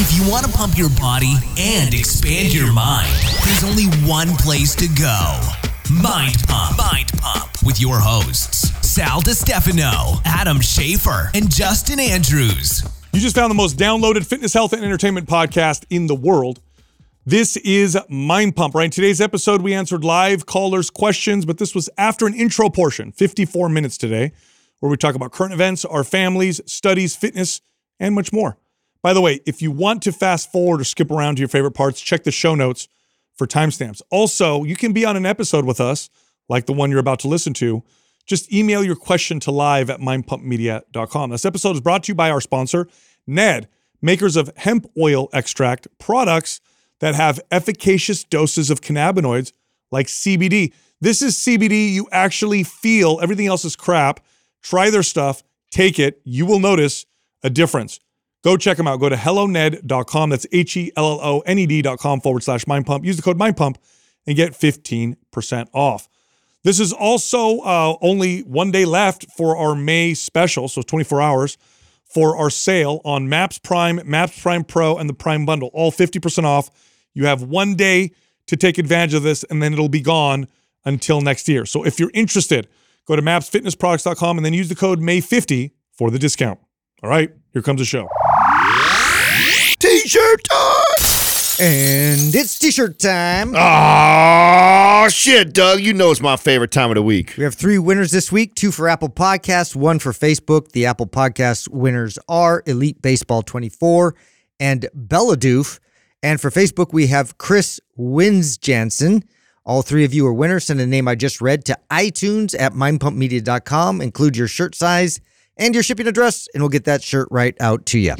If you want to pump your body and expand your mind, there's only one place to go. Mind Pump. Mind Pump with your hosts, Sal DiStefano, Adam Schafer, and Justin Andrews. You just found the most downloaded fitness, health, and entertainment podcast in the world. This is Mind Pump, right? In today's episode, we answered live callers' questions, but this was after an intro portion, 54 minutes today, where we talk about current events, our families, studies, fitness, and much more. By the way, if you want to fast forward or skip around to your favorite parts, check the show notes for timestamps. Also, you can be on an episode with us, like the one you're about to listen to. Just email your question to live at mindpumpmedia.com. This episode is brought to you by our sponsor, Ned, makers of hemp oil extract products that have efficacious doses of cannabinoids like CBD. This is CBD you actually feel. Everything else is crap. Try their stuff, take it. You will notice a difference. Go check them out. Go to helloned.com. That's H E L L O N E D.com forward slash mind pump. Use the code mind pump and get 15% off. This is also uh, only one day left for our May special, so 24 hours for our sale on Maps Prime, Maps Prime Pro, and the Prime Bundle. All 50% off. You have one day to take advantage of this, and then it'll be gone until next year. So if you're interested, go to mapsfitnessproducts.com and then use the code May50 for the discount. All right, here comes the show. T-shirt time. And it's t-shirt time. Oh shit, Doug! You know it's my favorite time of the week. We have three winners this week, two for Apple Podcasts, one for Facebook. The Apple Podcast winners are Elite Baseball 24 and Belladoof. And for Facebook, we have Chris Wins Jansen. All three of you are winners. Send a name I just read to iTunes at mindpumpmedia.com. Include your shirt size and your shipping address, and we'll get that shirt right out to you.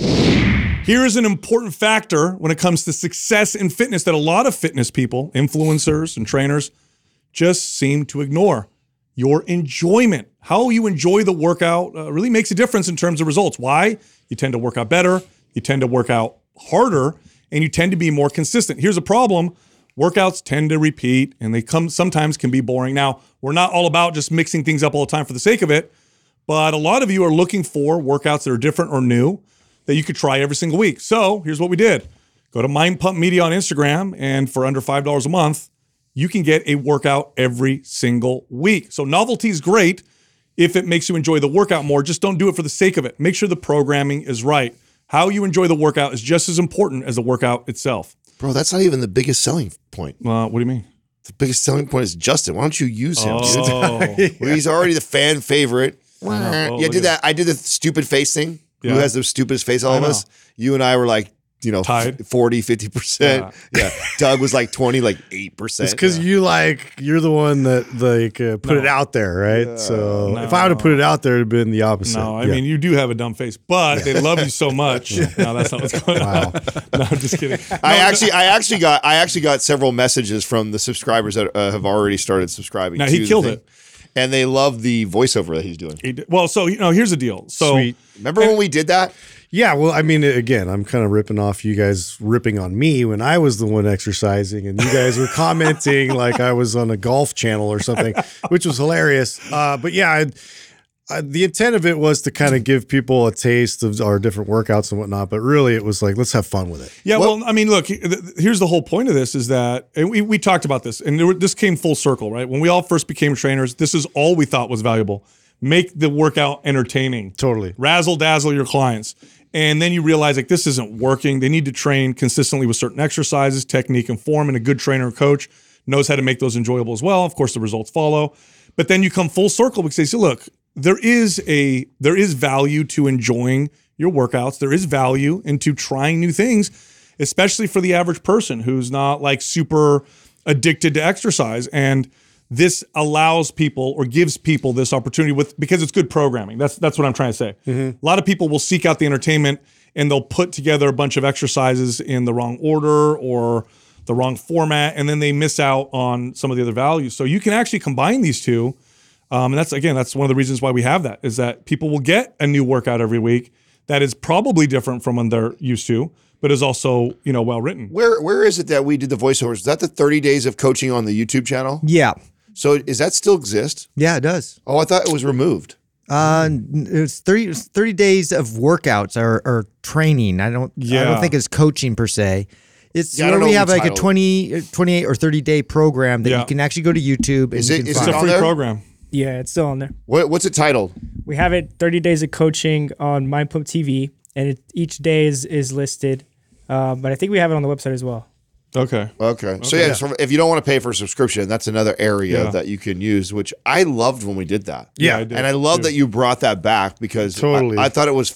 Here is an important factor when it comes to success in fitness that a lot of fitness people, influencers, and trainers just seem to ignore your enjoyment. How you enjoy the workout uh, really makes a difference in terms of results. Why? You tend to work out better, you tend to work out harder, and you tend to be more consistent. Here's a problem workouts tend to repeat and they come sometimes can be boring. Now, we're not all about just mixing things up all the time for the sake of it, but a lot of you are looking for workouts that are different or new that you could try every single week. So here's what we did go to Mind Pump Media on Instagram, and for under $5 a month, you can get a workout every single week. So novelty is great if it makes you enjoy the workout more. Just don't do it for the sake of it. Make sure the programming is right. How you enjoy the workout is just as important as the workout itself. Bro, that's not even the biggest selling point. Uh, what do you mean? The biggest selling point is Justin. Why don't you use him? Oh, Well, he's already the fan favorite. know. Yeah, Oh, I did that. I did the stupid face thing. Yeah. Who has the stupidest face? All of us. You and I were like, you know, Tied. 40, 50%. Yeah. Doug was like 20, like 8%. It's because you like you're the one that like uh, put it out there, right? so No. if I would have put it out there, it'd been the opposite. no, I Yeah. mean, you do have a dumb face, but they love you so much. No, that's not what's going on. No, I'm just kidding. I actually, I actually got, I actually got several messages from the subscribers that uh, have already started subscribing. Now, to he killed it. And they love the voiceover that he's doing. He did- Well, so you know, here's the deal. So Sweet. Remember when we did that? Yeah, well, I mean, again, I'm kind of ripping off you guys ripping on me when I was the one exercising, and you guys were commenting like I was on a golf channel or something, which was hilarious. Uh, but yeah, I, I, the intent of it was to kind of give people a taste of our different workouts and whatnot. But really, it was like let's have fun with it. Yeah, well, I mean, look, here's the whole point of this is that, and we, we talked about this, and there were, this came full circle, right? When we all first became trainers, this is all we thought was valuable. Make the workout entertaining. Totally. Razzle dazzle your clients. And then you realize like this isn't working. They need to train consistently with certain exercises, technique, and form. And a good trainer or coach knows how to make those enjoyable as well. Of course, the results follow. But then you come full circle because they say, look, there is a there is value to enjoying your workouts. There is value into trying new things, especially for the average person who's not like super addicted to exercise. And this allows people or gives people this opportunity with because it's good programming. That's that's what I'm trying to say. Mm-hmm. A lot of people will seek out the entertainment and they'll put together a bunch of exercises in the wrong order or the wrong format, and then they miss out on some of the other values. So you can actually combine these two. Um, and that's again, that's one of the reasons why we have that is that people will get a new workout every week that is probably different from when they're used to, but is also you know well written. Where where is it that we did the voiceovers? Is that the 30 days of coaching on the YouTube channel? Yeah. So is that still exist? Yeah, it does. Oh, I thought it was removed. Uh, it's 30, 30 days of workouts or, or training. I don't. yeah. I don't think it's coaching per se. It's Yeah, where don't we have the like a 20, uh, 28 or thirty day program that Yeah. you can actually go to YouTube and Is you it- can is It's it find. a free there? program. Yeah, it's still on there. What, what's it titled? We have it 30 days of coaching on Mind Pump TV, and it, each day is is listed. Uh, but I think we have it on the website as well. Okay. Okay. So yeah, so if you don't want to pay for a subscription, that's another area Yeah. that you can use, which I loved when we did that. Yeah, I did, and I love too. that you brought that back because I- I, thought it was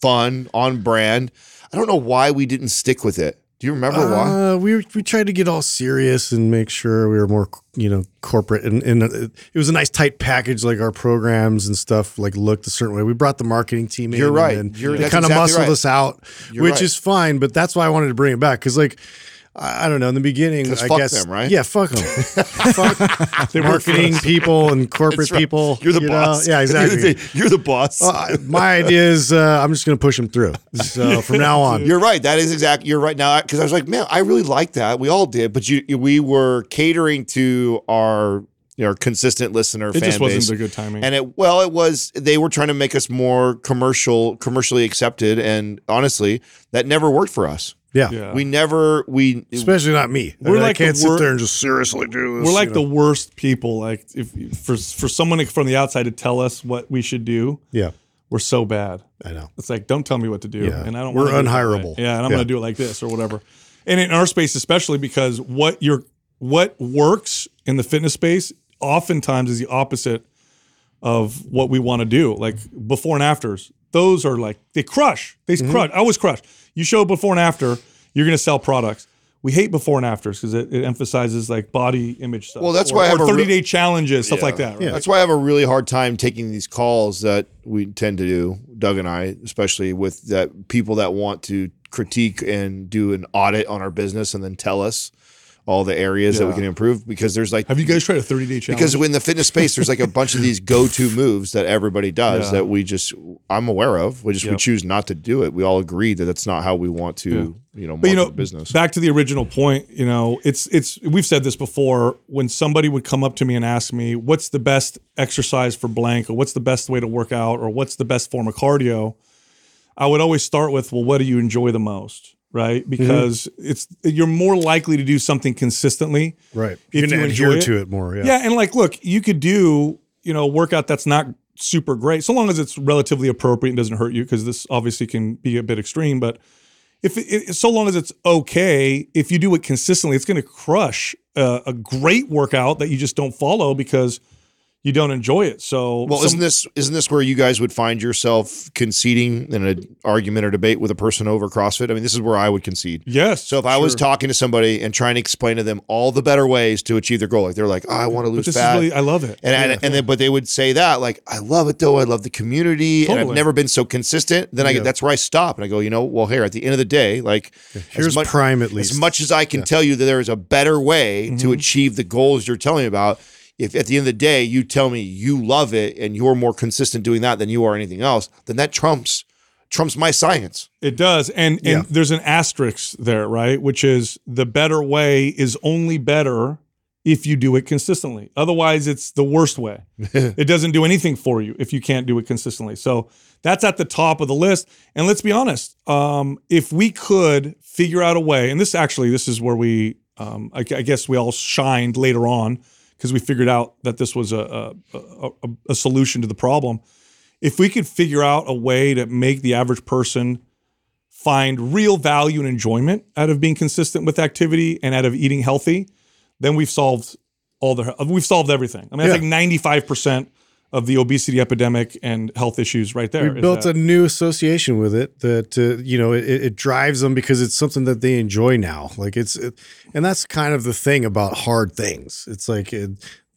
fun, on brand. I don't know why we didn't stick with it. Do you remember why? Uh, we were, we tried to get all serious and make sure we were more you know corporate and, and it, it was a nice tight package like our programs and stuff like looked a certain way. We brought the marketing team in. You're right. And You're- they kind of exactly muscled right. us out, You're which right. is fine. But that's why I wanted to bring it back because like. I I don't know. In the beginning, I fuck guess them, right? Yeah, fuck them. fuck marketing people and corporate people. You're the you know? boss. Yeah, exactly. You're the, you're the boss. Uh, my idea is uh, I'm just going to push them through. So from now on, You're right. That is exactly. You're right now because I was like, man, I really like that. We all did, but you, we were catering to our you know, consistent listener. It fan just wasn't base. the good timing. And it well, it was they were trying to make us more commercial, commercially accepted, and honestly, that never worked for us. Yeah. yeah. We never we Especially not me. We're I, like I can't the sit there and just seriously do this. We're like you know? the worst people. Like if for for someone from the outside to tell us what we should do, yeah. we're so bad. I know. It's like don't tell me what to do, Yeah. and I don't. We're wanna do it that way. unhirable. Yeah, and I'm Yeah. going to do it like this or whatever. And in our space, especially because what you're what works in the fitness space oftentimes is the opposite of what we want to do. Like before and afters, those are like they crush. They Mm-hmm. crush. I always crush. You show before and after, you're going to sell products. We hate before and afters because it, it emphasizes like body image stuff. Well, that's or, why I have or a 30 re- day challenges, stuff like that. Right? That's why I have a really hard time taking these calls that we tend to do, Doug and I, especially with that people that want to critique and do an audit on our business and then tell us all the areas that we can improve because there's like Have you guys tried a 30 day challenge? because in the fitness space there's like a bunch of these go-to moves that everybody does Yeah. that we just I'm aware of. We just we choose not to do it. We all agree that that's not how we want to, you know, But you know, business. back to the original point, you know, it's it's we've said this before. When somebody would come up to me and ask me, "What's the best exercise for blank?" or "What's the best way to work out?" or "What's the best form of cardio?" I would always start with, "Well, what do you enjoy the most?" Right? Because it's you're more likely to do something consistently. right. If You're gonna you adhere it- to it more. Yeah. Yeah, and like, look, you could do, you know, a workout that's not super great, so long as it's relatively appropriate and doesn't hurt you, because this obviously can be a bit extreme. But if it, so long as it's okay, if you do it consistently, it's going to crush uh, a great workout that you just don't follow because you don't enjoy it. So, well, some- isn't this isn't this where you guys would find yourself conceding in an argument or debate with a person over CrossFit? I mean, this is where I would concede. yes. So if I was talking to somebody and trying to explain to them all the better ways to achieve their goal, like they're like, oh, I want to lose this fat. is really, I love it. And, and, and then, but they would say that like, I love it though. I love the community, and I've never been so consistent. Then I Yeah. that's where I stop and I go, you know, well, here at the end of the day, like, Here's much, prime at least. as much as I can tell you that there is a better way to Mm-hmm. achieve the goals you're telling me about. If at the end of the day you tell me you love it and you're more consistent doing that than you are anything else, then that trumps trumps my science. It does. And and Yeah. there's an asterisk there, right? Which is the better way is only better if you do it consistently. Otherwise, it's the worst way. it doesn't do anything for you if you can't do it consistently. So that's at the top of the list. And let's be honest, um, if we could figure out a way, and this actually, this is where we, um, I, I guess we all shined later on because we figured out that this was a, a, a, a, solution to the problem. If we could figure out a way to make the average person find real value and enjoyment out of being consistent with activity and out of eating healthy, then we've solved all the we've solved everything. I mean, that's Yeah. like ninety five percent of the obesity epidemic and health issues right there. we built that- a new association with it that uh, you know it, it drives them because it's something that they enjoy now like it's it, and that's kind of the thing about hard things it's like it,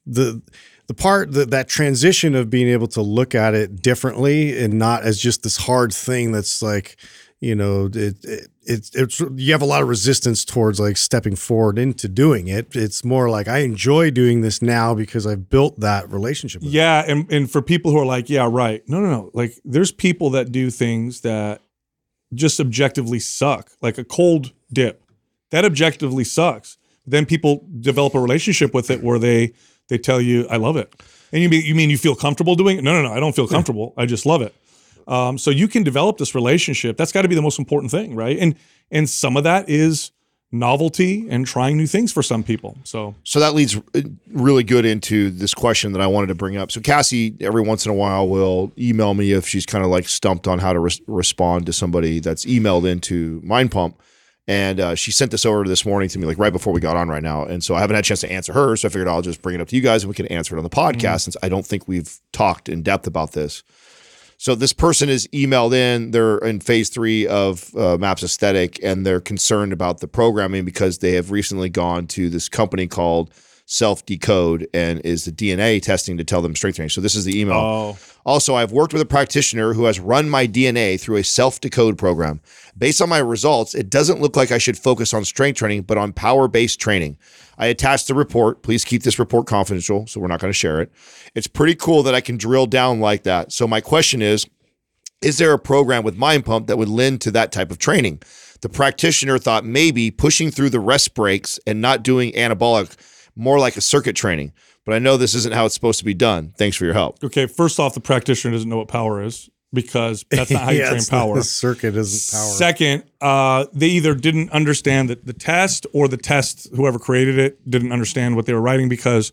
the the part that that transition of being able to look at it differently and not as just this hard thing that's like you know it, it it's it's you have a lot of resistance towards like stepping forward into doing it it's more like i enjoy doing this now because i've built that relationship with it. Yeah, and and for people who are like, yeah, right. No, no, no. Like there's people that do things that just objectively suck. Like a cold dip. That objectively sucks. Then people develop a relationship with it where they they tell you, I love it. And you mean you mean you feel comfortable doing it? No, no, no. I don't feel comfortable. I just love it. Um, so you can develop this relationship. That's got to be the most important thing, right? And and some of that is novelty and trying new things for some people. So So that leads uh, really good into this question that I wanted to bring up. So Cassie, every once in a while, will email me if she's kind of like stumped on how to res- respond to somebody that's emailed into Mind Pump. And uh, she sent this over this morning to me, like right before we got on right now. And so I haven't had a chance to answer her. So I figured I'll just bring it up to you guys and we can answer it on the podcast since I don't think we've talked in depth about this. So this person is emailed in. They're in phase three of uh, Maps Aesthetic, and they're concerned about the programming because they have recently gone to this company called SelfDecode and is the DNA testing to tell them strength training. So this is the email. Oh. Also, I've worked with a practitioner who has run my DNA through a SelfDecode program. Based on my results, it doesn't look like I should focus on strength training, but on power based training. I attached the report. Please keep this report confidential, so we're not going to share it. It's pretty cool that I can drill down like that. So, my question is is there a program with Mind Pump that would lend to that type of training? The practitioner thought maybe pushing through the rest breaks and not doing anabolic, more like a circuit training. But I know this isn't how it's supposed to be done. Thanks for your help. okay, first off, the practitioner doesn't know what power is because that's not how you Yeah, train power. The circuit isn't power. Second, uh, they either didn't understand that the test or the test, whoever created it, didn't understand what they were writing because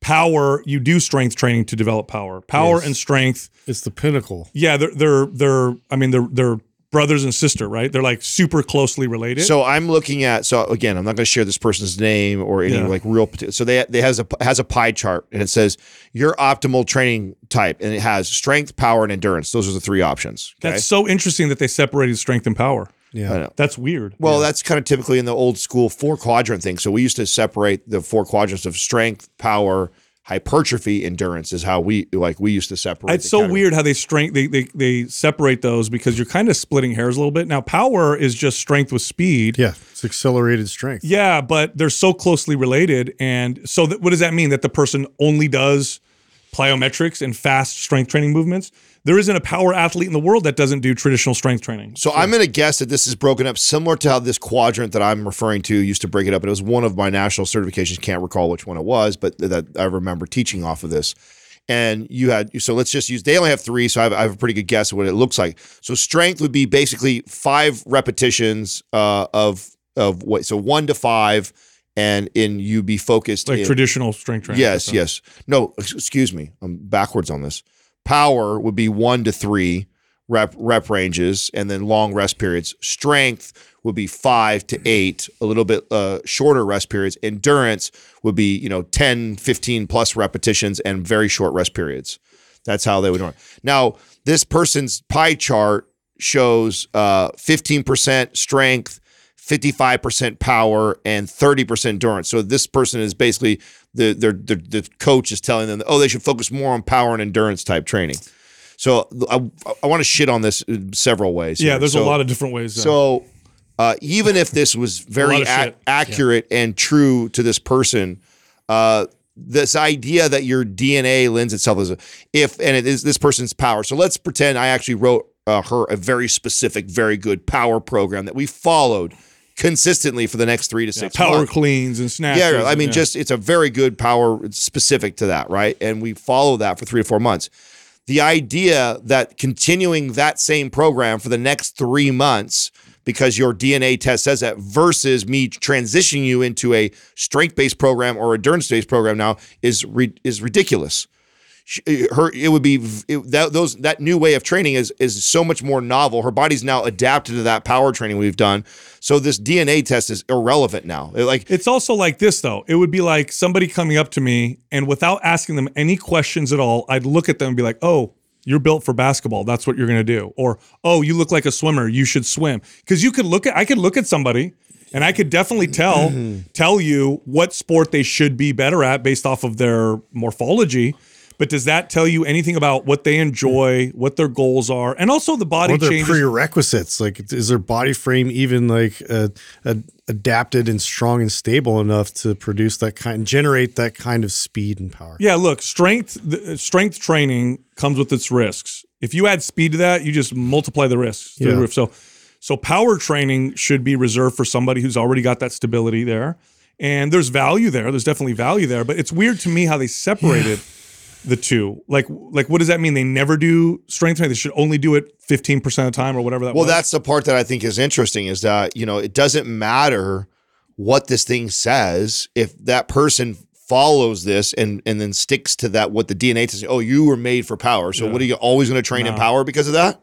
power, you do strength training to develop power. Power Yes. and strength, it's the pinnacle. yeah, they're, they're, they're, I mean, they're, they're brothers and sister, right? They're like super closely related. So I'm looking at so again, I'm not going to share this person's name or any Yeah. like real. So they they has a has a pie chart and it says your optimal training type and it has strength, power, and endurance. Those are the three options. Okay. That's so interesting that they separated strength and power. Yeah. I know. That's weird. Well, that's kind of typically in the old school four quadrant thing. So we used to separate the four quadrants of strength, power, hypertrophy, endurance is how we like we used to separate. It's so category. weird how they strength they, they they separate those because you're kind of splitting hairs a little bit. Now, power is just strength with speed. Yeah. It's accelerated strength. Yeah, but they're so closely related. And so, that, what does that mean? That the person only does plyometrics and fast strength training movements? There isn't a power athlete in the world that doesn't do traditional strength training. So I'm going to guess that this is broken up similar to how this quadrant that I'm referring to used to break it up. And it was one of my national certifications. Can't recall which one it was, but that I remember teaching off of this. And you had so let's just use. They only have three, so I have, I have a pretty good guess of what it looks like. So strength would be basically five repetitions uh, of of what. So one to five, and in you be focused like in, traditional strength training. Yes, So- yes. No, excuse me. I'm backwards on this. Power would be one to three rep rep ranges, and then long rest periods. Strength would be five to eight, a little bit uh, shorter rest periods. Endurance would be you know 10, 15 plus repetitions and very short rest periods. That's how they would run. Now, this person's pie chart shows uh, 15% strength, 55% power, and 30% endurance. So this person is basically the, their, the, the coach is telling them, oh, they should focus more on power and endurance type training. So I, I want to shit on this in several ways. Yeah, here. there's a lot of different ways. uh, so uh, even if this was very lot of ac- shit. accurate and true to this person, uh, this idea that your DNA lends itself as a if and it is this person's power. So let's pretend I actually wrote uh, her a very specific, very good power program that we followed consistently for the next three to six power months. cleans and snatches. Yeah, I mean, yeah. just it's a very good power specific to that, right? And we follow that for three to four months. The idea that continuing that same program for the next three months because your DNA test says that versus me transitioning you into a strength based program or a endurance based program now is is ridiculous. She- uh, Her it would be it, that those that new way of training is is so much more novel. Her body's now adapted to that power training we've done. So this DNA test is irrelevant now. It, like It's also like this though. It would be like somebody coming up to me and without asking them any questions at all, I'd look at them and be like, "Oh, you're built for basketball. That's what you're going to do." Or, "Oh, you look like a swimmer. You should swim." Cuz you could look at I could look at somebody and I could definitely tell tell you what sport they should be better at based off of their morphology. But does that tell you anything about what they enjoy, what their goals are, and also the body What are their changes? prerequisites? Like, is their body frame even like uh, uh, adapted and strong and stable enough to produce that kind, generate that kind of speed and power? Yeah, look, strength the, strength training comes with its risks. If you add speed to that, you just multiply the risks through the Yeah. roof. So, so power training should be reserved for somebody who's already got that stability there, and there's value there. There's definitely value there, but it's weird to me how they separated the two? Like, like what does that mean? They never do strength training. They should only do it fifteen percent of the time, or whatever that Well, was. that's the part that I think is interesting is that, you know, it doesn't matter what this thing says if that person follows this and and then sticks to that what the DNA says. Oh, you were made for power. So what are you always going to train in power because of that?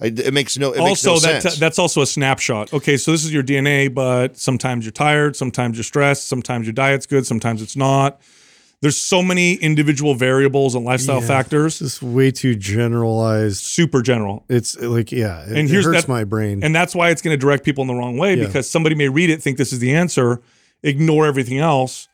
It makes no it makes also no that's sense. that's also a snapshot. Okay, so this is your DNA, but sometimes you're tired, sometimes you're stressed, sometimes your diet's good, sometimes it's not. There's so many individual variables and lifestyle Yeah. factors. It's just way too generalized. Super general. It's like, yeah, it, And it hurts that- my brain. And that's why it's going to direct people in the wrong way Yeah. because somebody may read it, think this is the answer, ignore everything else,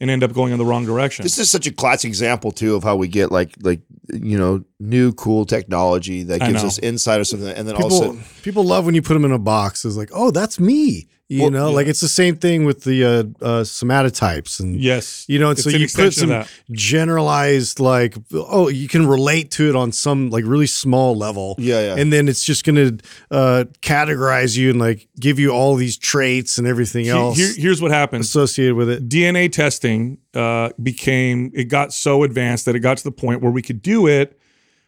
and end up going in the wrong direction. This is such a classic example too of how we get like like you know new cool technology that gives us insight or something, and then all of a people sudden, people love when you put them in a box. It's like, oh, that's me. You Well, know, like it's the same thing with the uh, uh, somatotypes and yes. You know, and It's so an you put some generalized, like, oh, you can relate to it on some like really small level. Yeah, yeah. And then it's just going to uh, categorize you and like give you all these traits and everything else here- here's what happened associated with it. DNA testing uh, became it got so advanced that it got to the point where we could do it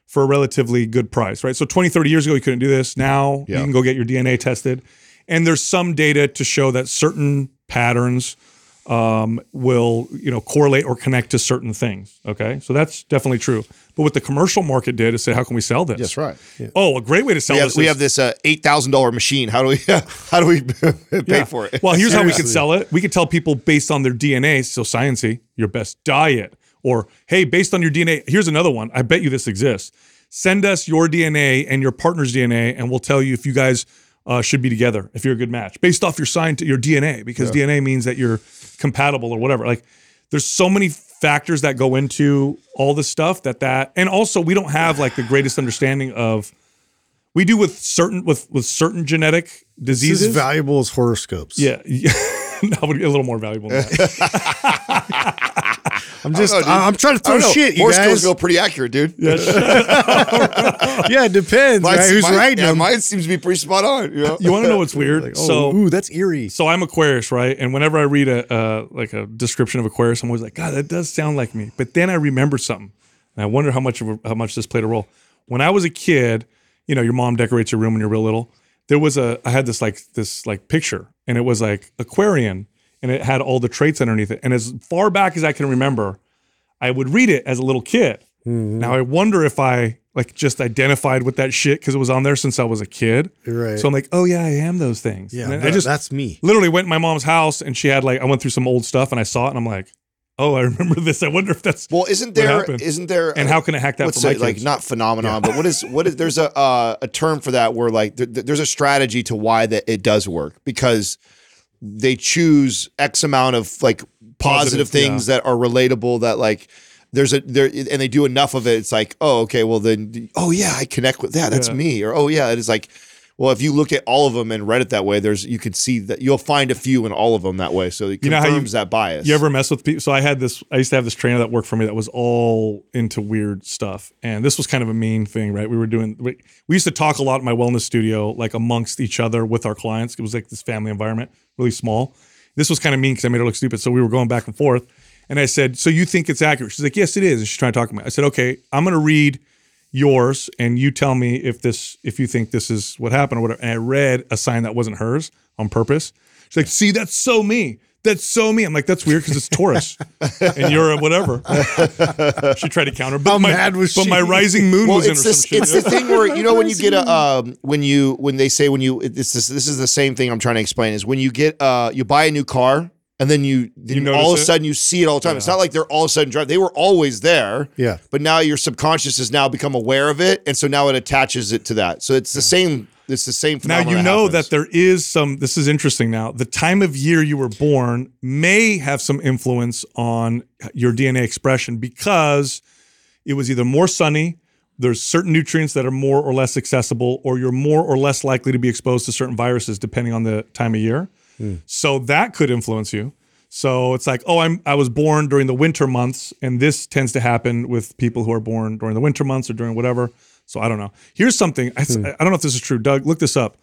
for a relatively good price, right? So 20, 30 years ago, you couldn't do this. Now Yeah. you can go get your DNA tested. And there's some data to show that certain patterns um, will, you know, correlate or connect to certain things. Okay. So that's definitely true. But what the commercial market did is say, how can we sell this? that's right. Oh, a great way to sell We have, this we is- have this uh, eight thousand dollar machine. How do we how do we pay Yeah. for it? Well, here's how we Seriously. could sell it. We could tell people based on their DNA, so sciency, your best diet, or hey, based on your DNA, here's another one. I bet you this exists. Send us your DNA and your partner's DNA, and we'll tell you if you guys uh, should be together, if you're a good match, based off your sign to your DNA, because DNA means that you're compatible or whatever. Like, there's so many factors that go into all this stuff that that, and also we don't have like the greatest understanding of. We do with certain with with certain genetic This diseases. is valuable as horoscopes. Yeah, that would be a little more valuable. Than that. I'm just, know, dude. I- I'm trying to throw shit, you Horoscopes guys. go pretty accurate, dude. yeah, it depends. Mine- right? Who's mine- writing yeah, them? Mine seems to be pretty spot on. You, know? you want to know what's weird? Like, oh, so, ooh, that's eerie. so I'm Aquarius, right? And whenever I read a uh, like a description of Aquarius, I'm always like, God, that does sound like me. But then I remember something, and I wonder how much of a, how much this played a role. When I was a kid, you know, your mom decorates your room when you're real little. There was a I had this like this like picture, and it was like Aquarian, and it had all the traits underneath it. And as far back as I can remember, I would read it as a little kid. Mm-hmm. Now I wonder if I like just identified with that shit because it was on there since I was a kid. Right. So I'm like, oh yeah, I am those things. yeah, And that- I just that's me. literally went to my mom's house and she had like I went through some old stuff and I saw it and I'm like, oh, I remember this. I wonder if that's Well, isn't What there? happened? Isn't there? and uh, how can I hack that what's for my it, like not phenomenon, but what is what is there's a uh, a term for that where like th- th- there's a strategy to why that it does work because they choose X amount of like positive, Positive, things that are relatable that like there's a there and they do enough of it it's like oh okay well then oh yeah I connect with that that's Yeah. me or oh yeah it is like well if you look at all of them and read it that way there's you could see that you'll find a few in all of them that way so it You know how you- confirms that bias You ever mess with people? So I had this. I used to have this trainer that worked for me that was all into weird stuff, and this was kind of a mean thing, right? We were doing. We, we used to talk a lot in my wellness studio, like amongst each other with our clients. It was like this family environment, really small. This was kind of mean because I made her look stupid. So we were going back and forth, and I said, "So you think it's accurate?" She's like, "Yes, it is." And she's trying to talk to me. I said, "Okay, I'm going to read." Yours and you tell me if this if you think this is what happened or whatever. And i read a sign that wasn't hers on purpose. She's like see that's so me. That's so me. I'm like that's weird because it's taurus and you're a whatever. She tried to counter but How my, mad was but she? my rising moon well, was in or it's some this, shit. it's the thing where you know when you get a um, when you when they say when you this is this is the same thing I'm trying to explain is when you get uh you buy a new car and then you, then You all of a sudden you see it all the time. It's not like they're all of a sudden driving. They were always there. Yeah. But now your subconscious has now become aware of it, and so now it attaches it to that. So it's the same. It's the same. Now you know happens. that there is some. This is interesting. Now the time of year you were born may have some influence on your DNA expression because it was either more sunny. There's certain nutrients that are more or less accessible, or you're more or less likely to be exposed to certain viruses depending on the time of year. So that could influence you. So it's like, oh, I'm I was born during the winter months, and this tends to happen with people who are born during the winter months or during whatever. So I don't know. Here's something I, I don't know if this is true. Doug, look this up.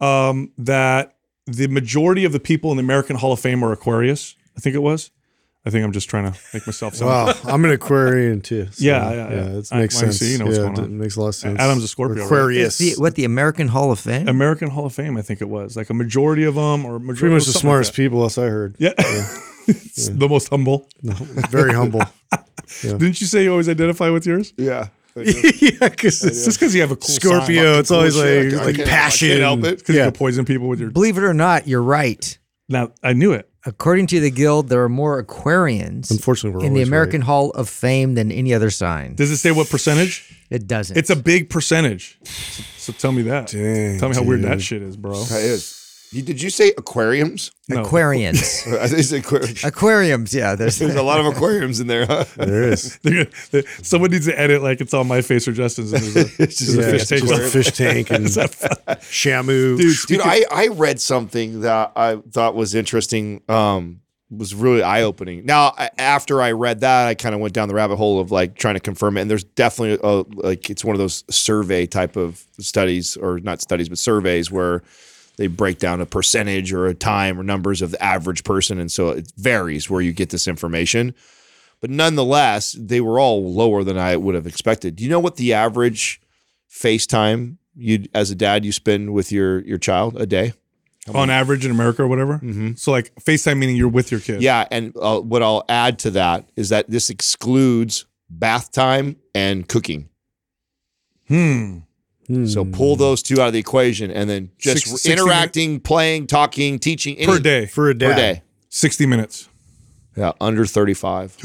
Um, that the majority of the people in the American Hall of Fame are Aquarius. I think it was. I think I'm just trying to make myself sound. Wow, I'm an Aquarian too. so, Yeah, yeah, yeah. It makes I sense. see, you know what's yeah, going it makes a lot of sense. Adam's a Scorpio. Aquarius. It's the, what the American Hall of Fame? American Hall of Fame, I think it was like a majority of them, or majority Pretty much the smartest Like people, as I heard. that. yeah, It's the most humble. Very humble. Didn't you say you always identify with yours? Yeah. yeah, because It's just because you have a cool Scorpio. It's always Cool shit. like I like passion. can't it. Because Yeah. you can poison people with your. Believe it or not, you're right. Now I knew it. According to the Guild, there are more Aquarians Unfortunately, we're in the always American Hall of Fame than any other sign. Does it say what percentage? It doesn't. It's a big percentage. So, so tell me that. Dang, tell me how weird that shit is, bro. That is. You, did you say aquariums? No. Aquarians. I aquariums. Aquariums, yeah. There's, There's a lot of aquariums in there, huh? There is. They're gonna- they- Someone needs to edit like it's on my face or Justin's. And there's a, there's a Yeah, fish it's tank. just a fish tank and Shamu. Dude, Dude, I, I read something that I thought was interesting. Um, was really eye opening. Now, I- after I read that, I kind of went down the rabbit hole of like trying to confirm it. And there's definitely a, like it's one of those survey type of studies, or not studies, but surveys where they break down a percentage or a time or numbers of the average person, and so it varies where you get this information. But nonetheless, they were all lower than I would have expected. Do you know what the average FaceTime you as a dad you spend with your your child a day? on average in America or whatever. Mm-hmm. So like FaceTime meaning you're with your kid. Yeah, and uh, what I'll add to that is that this excludes bath time and cooking. Hmm. So hmm. pull those two out of the equation, and then just Six- 60 interacting, playing, talking, teaching any, Per day. for a dad. Per day. 60 minutes. Yeah, under thirty-five.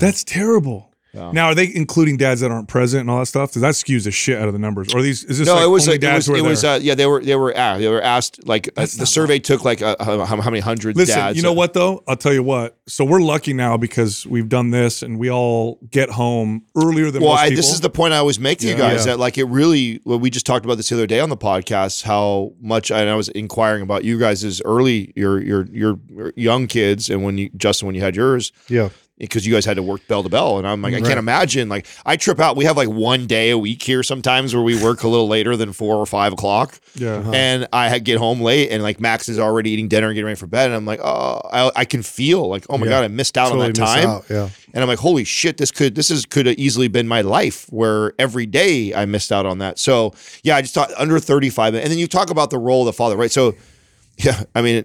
That's terrible. Now, are they including dads that aren't present and all that stuff? Does that skews the shit out of the numbers? Or these is this No, like it was it dads was it was uh, yeah they were they were uh, they were asked like uh, the survey took like uh, how, how many hundred Listen, dads. you know what though? I'll tell you what. So we're lucky now because we've done this and we all get home earlier than Well, I, this is the point I always make to you guys Yeah. that like it really. Well, we just talked about this the other day on the podcast. How much and I was inquiring about you guys' early your your your young kids and when you Justin when you had yours Yeah. Because you guys had to work bell to bell and I'm like I can't imagine like I trip out. We have like one day a week here sometimes where we work a little later than four or five o'clock. Yeah. Uh-huh. And I get home late and like Max is already eating dinner and getting ready for bed and I'm like oh I, I can feel like oh my Yeah. god I missed out Totally on that time. out, yeah. And I'm like, holy shit, this could this is could have easily been my life where every day I missed out on that. So yeah, I just thought under 35. And then you talk about the role of the father, right? So yeah, I mean,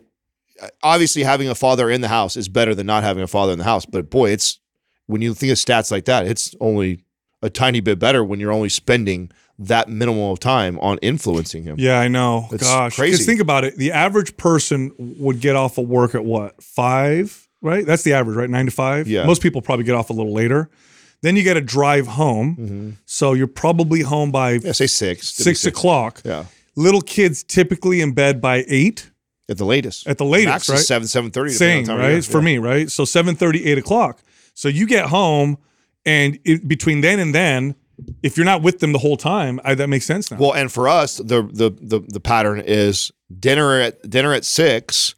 obviously having a father in the house is better than not having a father in the house. But boy, it's when you think of stats like that, it's only a tiny bit better when you're only spending that minimal of time on influencing him. Yeah, I know. It's Gosh, crazy. Think about it. The average person would get off of work at what five? Right. That's the average, right? Nine to five. Yeah. Most people probably get off a little later. Then you got to drive home. So you're probably home by Mm-hmm. Yeah, say six. six o'clock. Yeah. Little kids typically in bed by eight At the latest. at the latest, Max right? is seven, seven thirty. Same, right? For me, right? So 7 8 o'clock. So you get home, and it, between then and then, if you're not with them the whole time, I, that makes sense now. Well, and for us, the the the, the pattern is dinner at dinner at six,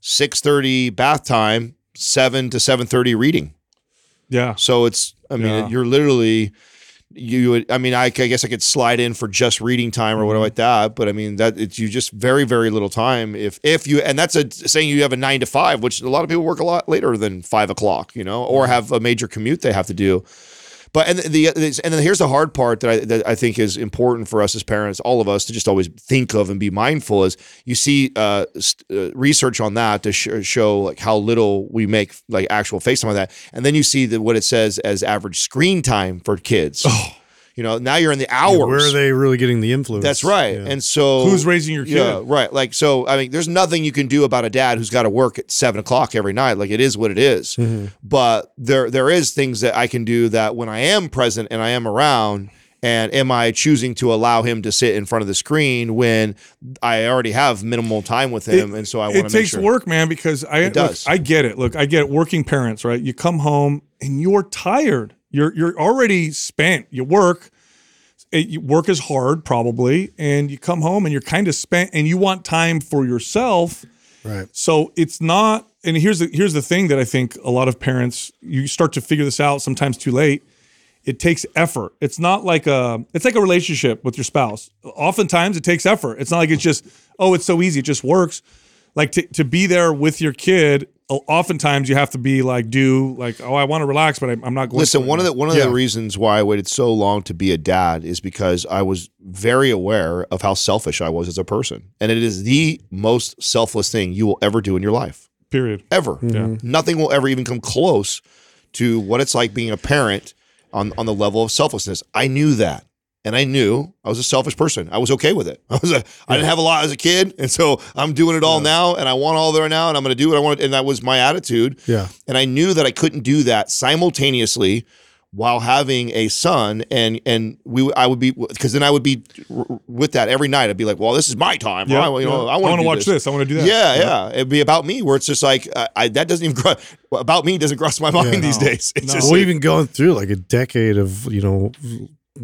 six thirty bath time, seven to seven thirty reading. yeah. So it's I mean Yeah. you're literally you would I mean I, I guess I could slide in for just reading time or whatever mm-hmm. like that, but I mean that it's you just very very little time if if you and that's a saying you have a nine to five, which a lot of people work a lot later than five o'clock, you know, or mm-hmm. have a major commute they have to do. But and the and then here's the hard part that I that I think is important for us as parents, all of us, to just always think of and be mindful is you see uh, st- uh, research on that to sh- show like how little we make like actual FaceTime on that, and then you see what it says as average screen time for kids. You know, now you're in the hours. Where are they really getting the influence? That's right. Yeah. And so Who's raising your kid? Yeah, right. Like so, I mean, there's nothing you can do about a dad who's got to work at seven o'clock every night. Like it is what it is. Mm-hmm. But there there is things that I can do that when I am present and I am around. And am I choosing to allow him to sit in front of the screen when I already have minimal time with him? and so I want to make it takes sure. work, man, because I look, does. I get it. Look, I get it. Working parents, right? You come home and you're tired. You're you're already spent. You work. It, you- work is hard, probably, and you come home and you're kind of spent, and you want time for yourself. Right. So it's not. And here's the here's the thing that I think a lot of parents you start to figure this out sometimes too late. It takes effort. It's not like a it's like a relationship with your spouse. Oftentimes it takes effort. It's not like it's just oh it's so easy it just works. Like to to be there with your kid oftentimes you have to be like, do like, oh, I want to relax, but I, I'm not going. Listen, to it one of the one of Yeah. the reasons why I waited so long to be a dad is because I was very aware of how selfish I was as a person, and it is the most selfless thing you will ever do in your life, period. ever. Mm-hmm. Yeah. Nothing will ever even come close to what it's like being a parent on on the level of selflessness. I knew that. And I knew I was a selfish person. I was okay with it. I was a, I didn't have a lot as a kid, and so I'm doing it all now, and I want all there now, and I'm going to do what I want. And that was my attitude. Yeah. And I knew that I couldn't do that simultaneously while having a son and and we I would be because then I would be r- with that every night. I'd be like, well, this is my time. Yeah, I, you know, yeah. I want wanna watch this. I wanna do that. Yeah, yeah, It'd be about me where it's just like I, I that doesn't even gro- about me doesn't cross my mind Yeah, these days. It's No. just well, like- even going through like a decade of you know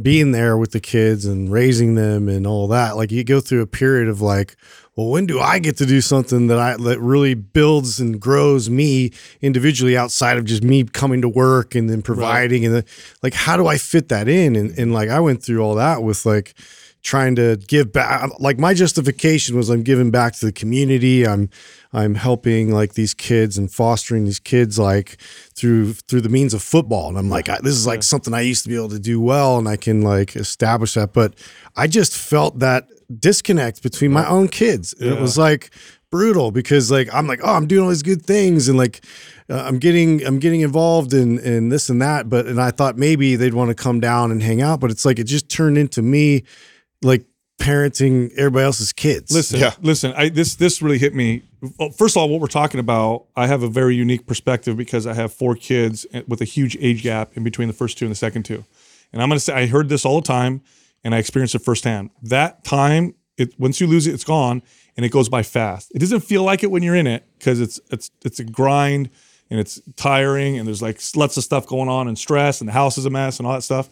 being there with the kids and raising them and all that, like you go through a period of like, well, when do I get to do something that I that really builds and grows me individually outside of just me coming to work and then providing and then like how do I fit that in? And and like I went through all that with like trying to give back like my justification was I'm giving back to the community. I'm I'm helping like these kids and fostering these kids like through through the means of football. And I'm like, I, this is like something I used to be able to do well and I can like establish that. But I just felt that disconnect between my own kids. And It was like brutal because like I'm like, oh, I'm doing all these good things and like uh, I'm getting I'm getting involved in in this and that. But and I thought maybe they'd want to come down and hang out. But it's like it just turned into me like parenting everybody else's kids. Listen, Yeah. listen. I this this really hit me. First of all, what we're talking about, I have a very unique perspective because I have four kids with a huge age gap in between the first two and the second two. And I'm going to say I heard this all the time, and I experienced it firsthand. That time, it once you lose it, it's gone, and it goes by fast. It doesn't feel like it when you're in it because it's it's it's a grind and it's tiring, and there's like lots of stuff going on and stress, and the house is a mess and all that stuff.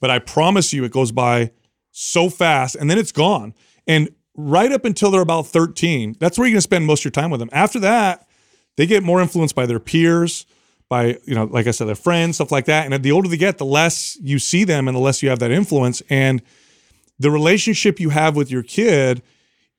But I promise you, it goes by so fast and then it's gone. And right up until they're about 13, that's where you're going to spend most of your time with them. After that, they get more influenced by their peers, by, you know, like I said, their friends, stuff like that. And the older they get, the less you see them and the less you have that influence. And the relationship you have with your kid,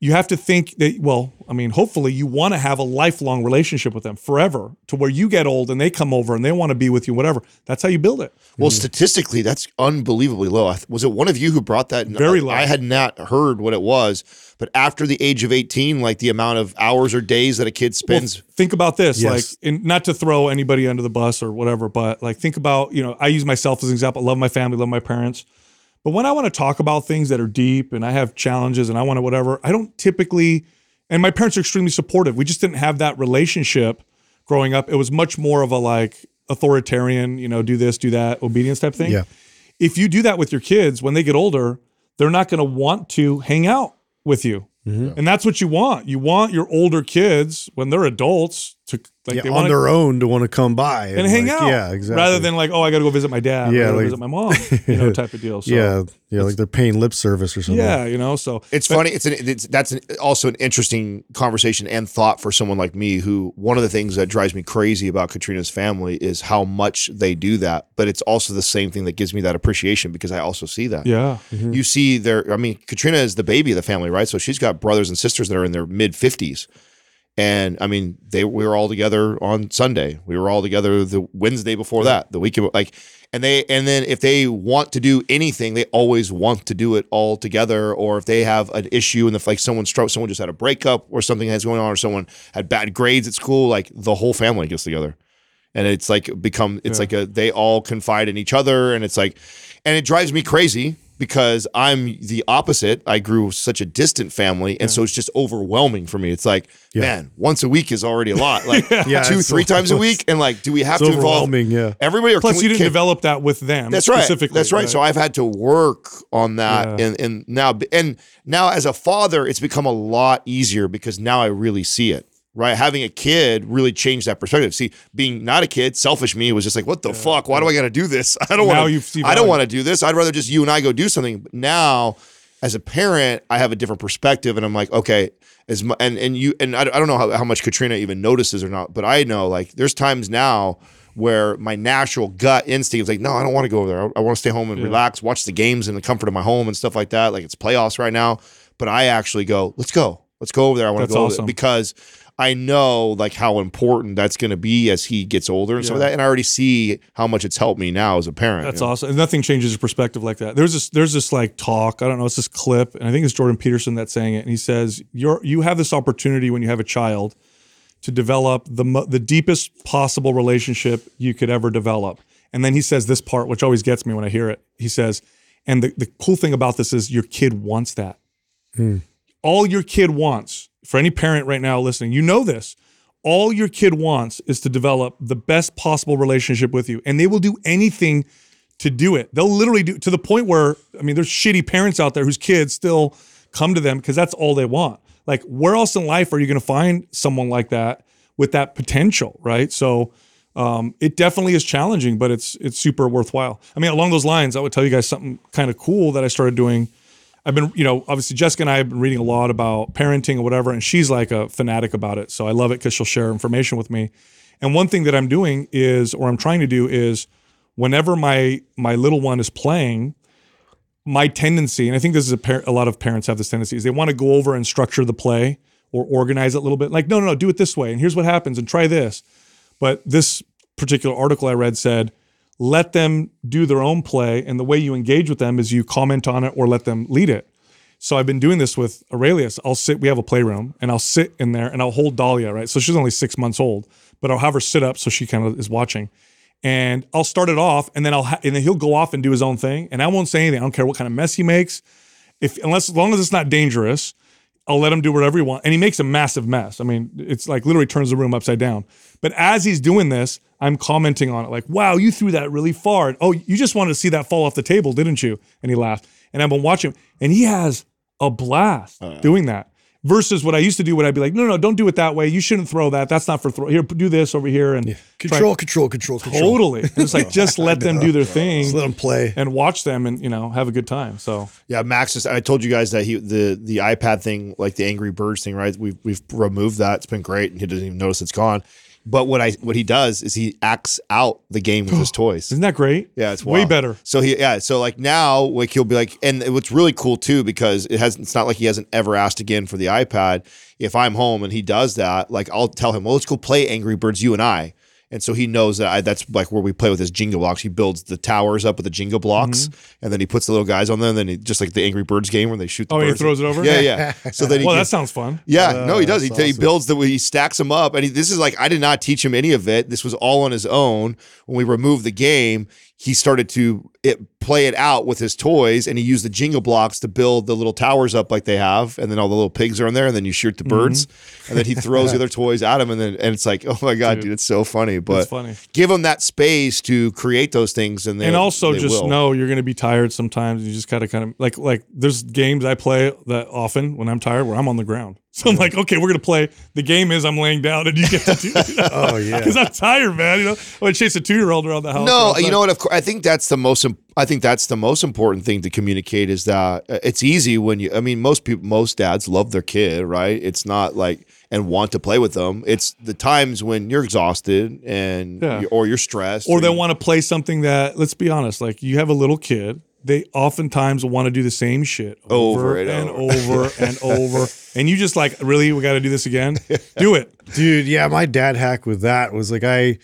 you have to think that, well, I mean, hopefully you want to have a lifelong relationship with them forever to where you get old and they come over and they want to be with you, whatever. That's how you build it. Well, statistically, that's unbelievably low. Was it one of you who brought that? Very low. I had not heard what it was, but after the age of 18, like the amount of hours or days that a kid spends. think about this Yes. like and not to throw anybody under the bus or whatever but like think about you know i use myself as an example I love my family love my parents but when i want to talk about things that are deep and i have challenges and i want to whatever i don't typically and my parents are extremely supportive. We just didn't have that relationship growing up. It was much more of a like authoritarian you know do this do that obedience type thing. Yeah. if you do that with your kids when they get older they're not going to want to hang out with you. Mm-hmm. and that's what you want. You want your older kids when they're adults to like Yeah, they on want to their own to want to come by and hang like, out Yeah, exactly. rather than like oh i gotta go visit my dad Yeah, yeah like- visit my mom you know type of deal so yeah, yeah, like they're paying lip service or something. yeah you know so It's funny. It's, an, it's that's an, also an interesting conversation and thought for someone like me. Who one of the things that drives me crazy about Katrina's family is how much they do that. But it's also the same thing that gives me that appreciation because I also see that. yeah mm-hmm. You see, there. I mean, Katrina is the baby of the family, right? So she's got brothers and sisters that are in their mid fifties. And I mean, they we were all together on Sunday. We were all together the Wednesday before that, the weekend. Like, and they and then if they want to do anything, they always want to do it all together. Or if they have an issue and if like someone struck, someone just had a breakup or something that's going on, or someone had bad grades at school, like the whole family gets together and it's like become it's like a they all confide in each other and it's like and it drives me crazy because I'm the opposite. I grew such a distant family and so it's just overwhelming for me. It's like, man, once a week is already a lot. Like Yeah, two, three so- times a week and like do we have to involve yeah. everybody or plus can you didn't can- develop that with them that's right. specifically That's right. So I've had to work on that, Yeah. and and now and now as a father, it's become a lot easier because now I really see it. Right, having a kid really changed that perspective. See, being not a kid, selfish me was just like, "What the fuck? Why do I got to do this? I don't want to. I don't want to do this. I'd rather just you and I go do something." But now, as a parent, I have a different perspective, and I'm like, okay, as mu- and and you and I, I don't know how, how much Katrina even notices or not, but I know like there's times now where my natural gut instinct is like, no, I don't want to go over there. I, I want to stay home and relax, watch the games in the comfort of my home and stuff like that. Like it's playoffs right now, but I actually go, let's go. Let's go over there. I want to go over awesome. there because I know like how important that's going to be as he gets older and stuff like Yeah. that. And I already see how much it's helped me now as a parent. That's you know? awesome. And nothing changes your perspective like that. There's this there's this like talk. I don't know. It's this clip, and I think it's Jordan Peterson that's saying it. And he says you're you have this opportunity when you have a child to develop the the deepest possible relationship you could ever develop. And then he says this part, which always gets me when I hear it. He says, and the, the cool thing about this is your kid wants that. Hmm. All your kid wants, for any parent right now listening, you know this. All your kid wants is to develop the best possible relationship with you. And they will do anything to do it. They'll literally do to the point where, I mean, there's shitty parents out there whose kids still come to them because that's all they want. Like, where else in life are you going to find someone like that with that potential, right? So, um, it definitely is challenging, but it's it's super worthwhile. I mean, along those lines, I would tell you guys something kind of cool that I started doing. I've been, you know, obviously Jessica and I have been reading a lot about parenting or whatever, and she's like a fanatic about it. So I love it because she'll share information with me. And one thing that I'm doing is, or I'm trying to do is, whenever my my little one is playing, my tendency, and I think this is a, par- a lot of parents have this tendency, is they want to go over and structure the play or organize it a little bit. Like, no, no, no, do it this way, and here's what happens, and try this. But this particular article I read said, let them do their own play, and the way you engage with them is you comment on it or let them lead it. So I've been doing this with Aurelius. I'll sit, we have a playroom, and I'll sit in there and I'll hold Dahlia, right? So she's only six months old, but I'll have her sit up so she kind of is watching. And I'll start it off, and then I'll ha- and then he'll go off and do his own thing, and I won't say anything. I don't care what kind of mess he makes, if unless as long as it's not dangerous, I'll let him do whatever he wants. And he makes a massive mess. I mean, it's like literally turns the room upside down. But as he's doing this, I'm commenting on it like, wow, you threw that really far. And, oh, you just wanted to see that fall off the table, didn't you? And he laughed. And I've been watching him, and he has a blast oh, doing that. Versus what I used to do, when I'd be like, no, no, don't do it that way. You shouldn't throw that. That's not for throw. Here, do this over here. And try- Control, control, control, control. totally. It's like just let them do their thing Just let them play. and watch them and, you know, have a good time. So Yeah, Max is. I told you guys that he the the iPad thing, like the Angry Birds thing, right? We've we've removed that. It's been great, and he doesn't even notice it's gone. But what I what he does is he acts out the game with his toys. isn't that great? Yeah, it's way wild. better. So he yeah, so like now like he'll be like and what's really cool too because it has it's not like he hasn't ever asked again for the iPad. If I'm home and he does that, like I'll tell him, "Well, let's go play Angry Birds you and I." And so he knows that I, that's like where we play with his Jenga blocks. He builds the towers up with the Jenga blocks, mm-hmm. and then he puts the little guys on them. And then he, just like the Angry Birds game where they shoot. The Oh, he throws it over? Yeah, yeah. So then he Well, that sounds fun. yeah, uh, no, he does. He, that's he builds the way he stacks them up, and he, this is like I did not teach him any of it. This was all on his own. When we removed the game, he started to it, play it out with his toys, and he used the Jenga blocks to build the little towers up like they have, and then all the little pigs are in there, and then you shoot the mm-hmm. birds, and then he throws the other toys at him, and then and it's like, oh my god, dude, it's so funny. But funny. give them that space to create those things, and they, and also they just will. know you're going to be tired sometimes. You just got to kind of like like there's games I play that often when I'm tired where I'm on the ground. So I'm like, okay, we're going to play. The game is I'm laying down and you get to do it. Oh, yeah. because I'm tired, man. You know, I would chase a two year old around the house. No, you know what? Of course, I think that's the most. im- I think that's the most important thing to communicate is that uh, it's easy when you. I mean, most people, most dads love their kid, right? It's not like and want to play with them. It's the times when you're exhausted and Yeah. you- or you're stressed, or they you- want to play something that let's be honest like you have a little kid they oftentimes want to do the same shit over, Over and and over. over and over. And you just like really? We got to do this again? Do it. Dude, yeah, my dad hack with that. Was like I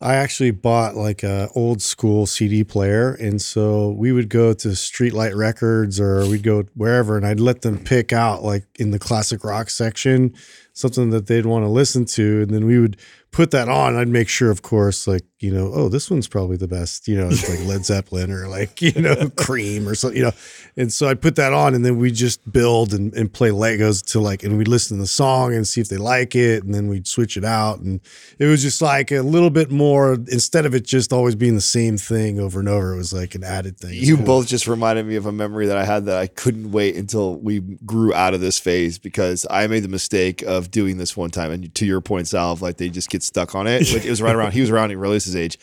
I actually bought like a old school CD player and so we would go to Streetlight Records or we'd go wherever and I'd let them pick out like in the classic rock section something that they'd want to listen to and then we would put that on I'd make sure of course like you know oh this one's probably the best you know it's like Led Zeppelin or like you know Cream or something you know and so I'd put that on and then we just build and, and play Legos to like and we'd listen to the song and see if they like it and then we'd switch it out and it was just like a little bit more instead of it just always being the same thing over and over it was like an added thing You cool. both just reminded me of a memory that I had that I couldn't wait until we grew out of this phase because I made the mistake of doing this one time. And to your point, Sal, like they just get stuck on it. It was right around, he was around he really his age.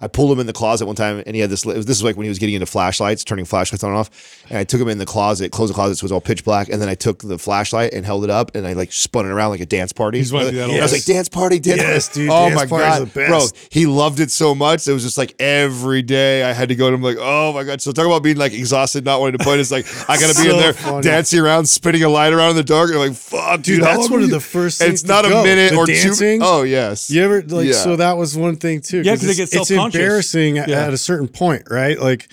I pulled him in the closet one time, and he had this. It was, this is like when he was getting into flashlights, turning flashlights on and off. And I took him in the closet, closed the closet, so it was all pitch black. And then I took the flashlight and held it up, and I like spun it around like a dance party. He's wanted to do that all I was like, dance party, dance Yes, dude, Oh dance my god, are the bro, he loved it so much. It was just like every day I had to go to him like, oh my god. So talk about being like exhausted, not wanting to play. It's like I gotta be in there funny. dancing around, spinning a light around in the dark. And I'm like, fuck, dude, Dude, that's one of the first And things It's not to a go. minute The or dancing? two. Oh yes. You ever like Yeah. so that was one thing too. Yeah, 'cause they it's- get it's self-conscious. Embarrassing at- Yeah. at a certain point, right? Like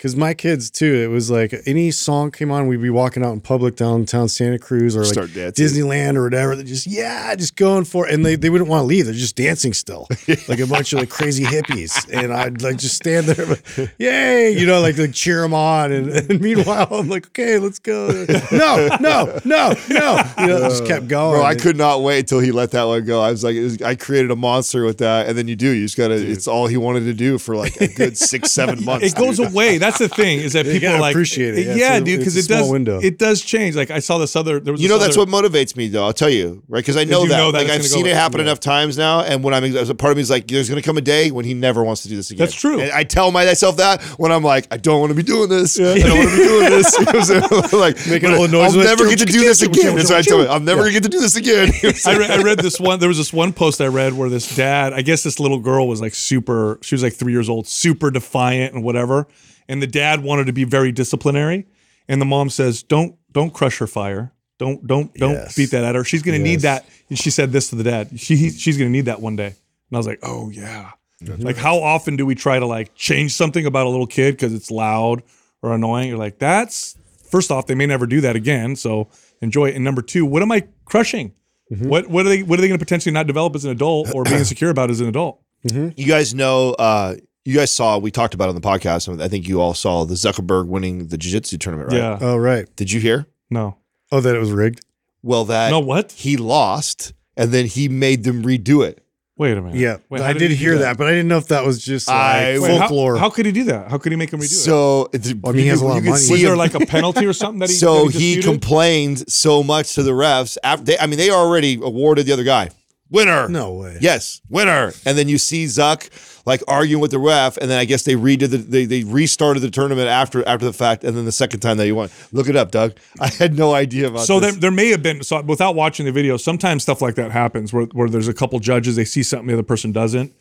because my kids too, it was like any song came on, we'd be walking out in public downtown Santa Cruz or like Start dancing. Disneyland or whatever. They're just yeah, just going for it, and they, they wouldn't want to leave. They're just dancing still, like a bunch of like crazy hippies, and I'd like just stand there, like, yay, you know, like like cheer them on, and, and meanwhile I'm like, okay, let's go. No, no, no, no. You know, just kept going. Bro, I could not wait until he let that one go. I was like, was- I created a monster with that, and then you do. You just gotta. It's all he wanted to do for like a good six, seven months. it goes away. That's the thing is that You people gotta are like appreciate it. Yeah, Yeah, it's a- dude, because it's it a small does. window. It does change. Like I saw this other. There was You this know, that's other- what motivates me, though. I'll tell you, right? Because I know you that. know that like it's I've gonna seen go- it happen yeah. enough times now, and when I'm, there's a part of me is like, there's going to come a day when he never wants to do this again. That's true. And I tell myself that when I'm like, I don't want to be doing this. I don't want to be doing this. You know what I'm saying? like Making but all the I'll noises never get to do this again. That's what I tell me. I'm never going to get to do this again. I, re- I read this one. There was this one post I read where this dad, I guess this little girl was like super. She was like three years old, super defiant and whatever. And the dad wanted to be very disciplinary, and the mom says, "Don't don't crush her fire. Don't don't don't Yes. beat that at her. She's gonna need that." And she said this to the dad. She he, she's gonna need that one day. And I was like, "Oh yeah." Like how often do we try to like change something about a little kid because it's loud or annoying? You're like, that's first off, they may never do that again. So enjoy it. And number two, what am I crushing? What what are they what are they going to potentially not develop as an adult or be insecure about as an adult? you guys know, uh, you guys saw, we talked about it on the podcast. I think you all saw the Zuckerberg winning the jiu jitsu tournament, right? Yeah. Oh right. Did you hear? No. Oh, that it was rigged. Well, that No, what? he lost, and then he made them redo it. Wait a minute. Yeah, Wait, I did did he hear that? that? but I didn't know if that was just like I- Wait, how- folklore. How, could he do that? How could he make him redo it? So, it's- I mean, he has a lot of money. Was him- there like a penalty or something that he so that he disputed? complained so much to the refs. After they, I mean, they already awarded the other guy winner. no way. Yes, winner. And then you see Zuck like arguing with the ref, and then I guess they redid the they, they restarted the tournament after after the fact, and then the second time that he won. Look it up, Doug. I had no idea about So there, this. there may have been so without watching the video. Sometimes stuff like that happens where where there's a couple judges they see something the other person doesn't.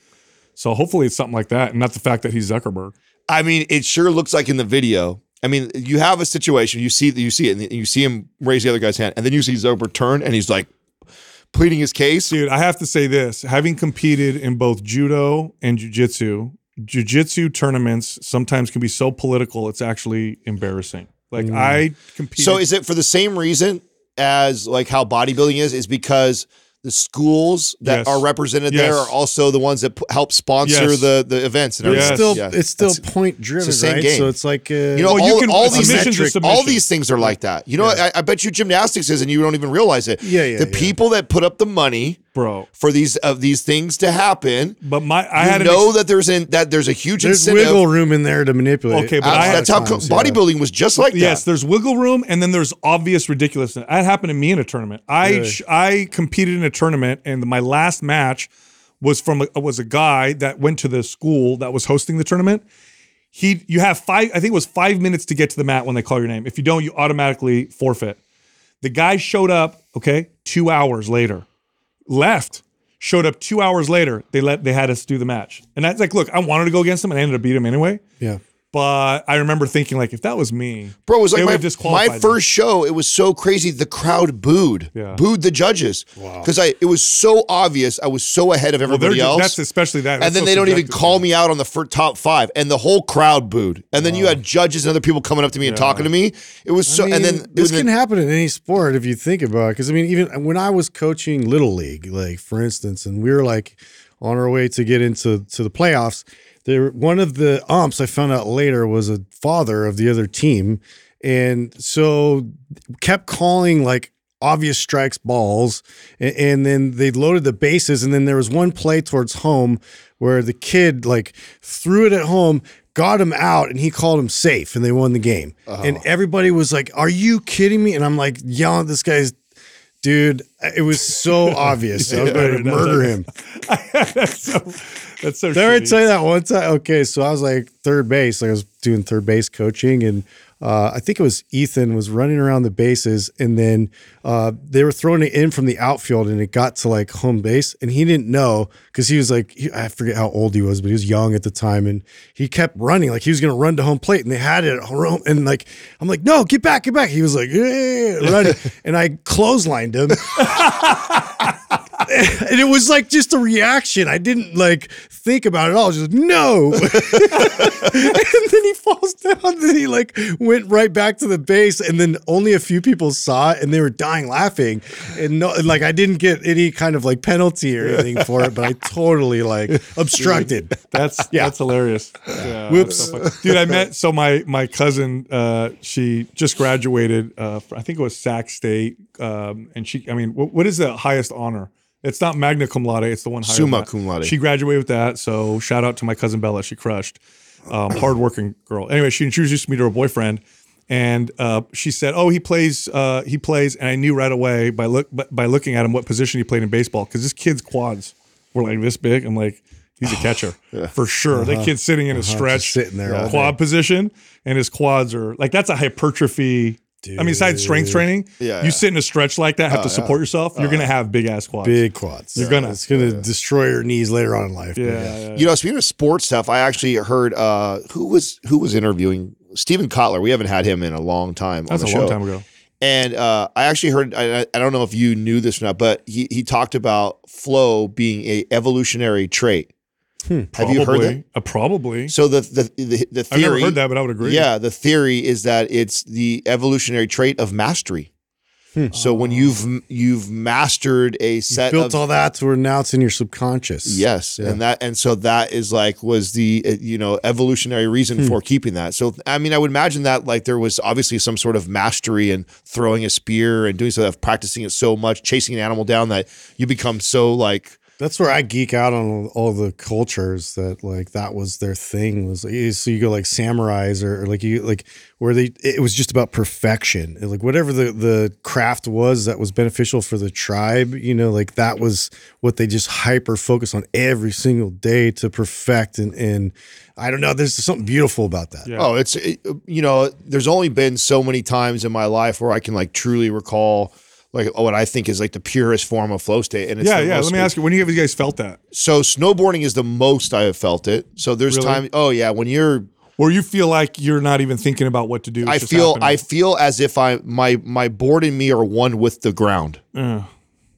So hopefully it's something like that, and not the fact that he's Zuckerberg. I mean, it sure looks like in the video. I mean, you have a situation, you see you see it, and you see him raise the other guy's hand, and then you see Zuckerberg turn, and he's like pleading his case. Dude, I have to say this: having competed in both judo and jujitsu, jujitsu tournaments sometimes can be so political it's actually embarrassing. Like mm. I compete. So is it for the same reason as like how bodybuilding is? Is because the schools that Yes. are represented there are also the ones that p- help sponsor Yes. the the events and Yes. it's still Yeah. it's still That's- point driven, the same right? game. So it's like uh, You know, Well, you all, can- all these to all these things are like that. You know, I, I bet you gymnastics is, and you don't even realize it. Yeah, yeah, The yeah. people that put up the money bro. for these of these things to happen, But my I you had know ex- that there's in that there's a huge there's incentive. wiggle room in there to manipulate. Okay, but Uh, I had- that's how co- times, yeah. bodybuilding was just like Yes, that. there's wiggle room, and then there's obvious ridiculousness. That happened to me in a tournament. I Really? I competed in a tournament, and my last match was from a, was a guy that went to the school that was hosting the tournament. He, you have five. I think it was five minutes to get to the mat when they call your name. If you don't, you automatically forfeit. The guy showed up. Okay, two hours later, left. Showed up two hours later. They let they had us do the match, and that's like, look, I wanted to go against him, and I ended up beating him anyway. Yeah. But I remember thinking, like, if that was me, Bro, it was like would my, my them. first show. It was so crazy. The crowd booed, Yeah. booed the judges. Wow. Because I, it was so obvious. I was so ahead of everybody ju- else. That's especially that. and That's then so they don't even subjective. call me out on the fir- top five, and the whole crowd booed. And then you had judges and other people coming up to me and talking to me. It was so. I mean, and then this and then- can happen in any sport if you think about it. Because I mean, even when I was coaching little league, like for instance, and we were like on our way to get into to the playoffs, there one of the umps I found out later was a father of the other team, and so kept calling like obvious strikes balls and, and then they loaded the bases and then there was one play towards home where the kid like threw it at home got him out and he called him safe and they won the game. And everybody was like are you kidding me? And i'm like yelling at this guy's dude it was so obvious. I was ready to murder him. So That's so Did I ever shitty. tell you that one time? Okay, so I was like third base. Like I was doing third base coaching, and uh, I think it was Ethan was running around the bases, and then uh, they were throwing it in from the outfield, and it got to like home base, and he didn't know because he was like he- I forget how old he was, but he was young at the time, and he kept running like he was gonna run to home plate, and they had it at home, and like I'm like no, get back, get back. He was like yeah, running, and I clotheslined him and it was like just a reaction. I didn't like think about it all. Just no. and then he falls down. Then he like went right back to the base, and then only a few people saw it, and they were dying laughing. And no, and, like I didn't get any kind of like penalty or anything for it, but I totally like obstructed. That's Yeah. that's hilarious. Yeah, Whoops. that's so dude. I met so my my cousin. Uh, she just graduated. Uh, I think it was Sac State. Um, and she, I mean, what, what is the highest honor? It's not magna cum laude. It's the one higher Summa cum laude. She graduated with that. So shout out to my cousin Bella. She crushed. Um, hardworking girl. Anyway, she introduced me to her boyfriend, and uh, she said, "Oh, he plays. Uh, he plays." And I knew right away by look by looking at him what position he played in baseball because this kid's quads were like this big. I'm like, he's a catcher for sure. That kid's sitting in a stretch, sitting there all quad position, and his quads are like that's a hypertrophy. I mean, besides strength training, Yeah, you yeah. sit in a stretch like that, have to support yourself. You're gonna have big ass quads. Big quads. You're gonna- It's gonna destroy your knees later on in life. but Yeah, yeah, yeah. You know, speaking of sports stuff, I actually heard uh, who was who was interviewing Steven Kotler. We haven't had him in a long time. That's on a the long time ago. And uh, I actually heard. I, I don't know if you knew this or not, but he he talked about flow being a evolutionary trait. Have you heard that? Probably. Uh, probably. So the the the, the I've never heard that, but I would agree. Yeah, the theory is that it's the evolutionary trait of mastery. So when you've you've mastered a set built of all that to where now it's in your subconscious. Yes, and that and so that is like was the uh, you know evolutionary reason for keeping that. So I mean, I would imagine that like there was obviously some sort of mastery in throwing a spear and doing so of practicing it so much, chasing an animal down that you become so like That's where I geek out on all the cultures that like that was their thing was like, so you go like samurais or, or like you like where they it was just about perfection like whatever the the craft was that was beneficial for the tribe you know like that was what they just hyper focus on every single day to perfect and and I don't know there's something beautiful about that Yeah. oh it's it, you know there's only been so many times in my life where I can like truly recall like what I think is like the purest form of flow state and it's yeah, yeah. Let me ask you, when have you guys felt that? so snowboarding is the most I have felt it so there's Really? time oh yeah when you're Where you feel like you're not even thinking about what to do? I feel happening? I feel as if I my my board and me are one with the ground. Uh,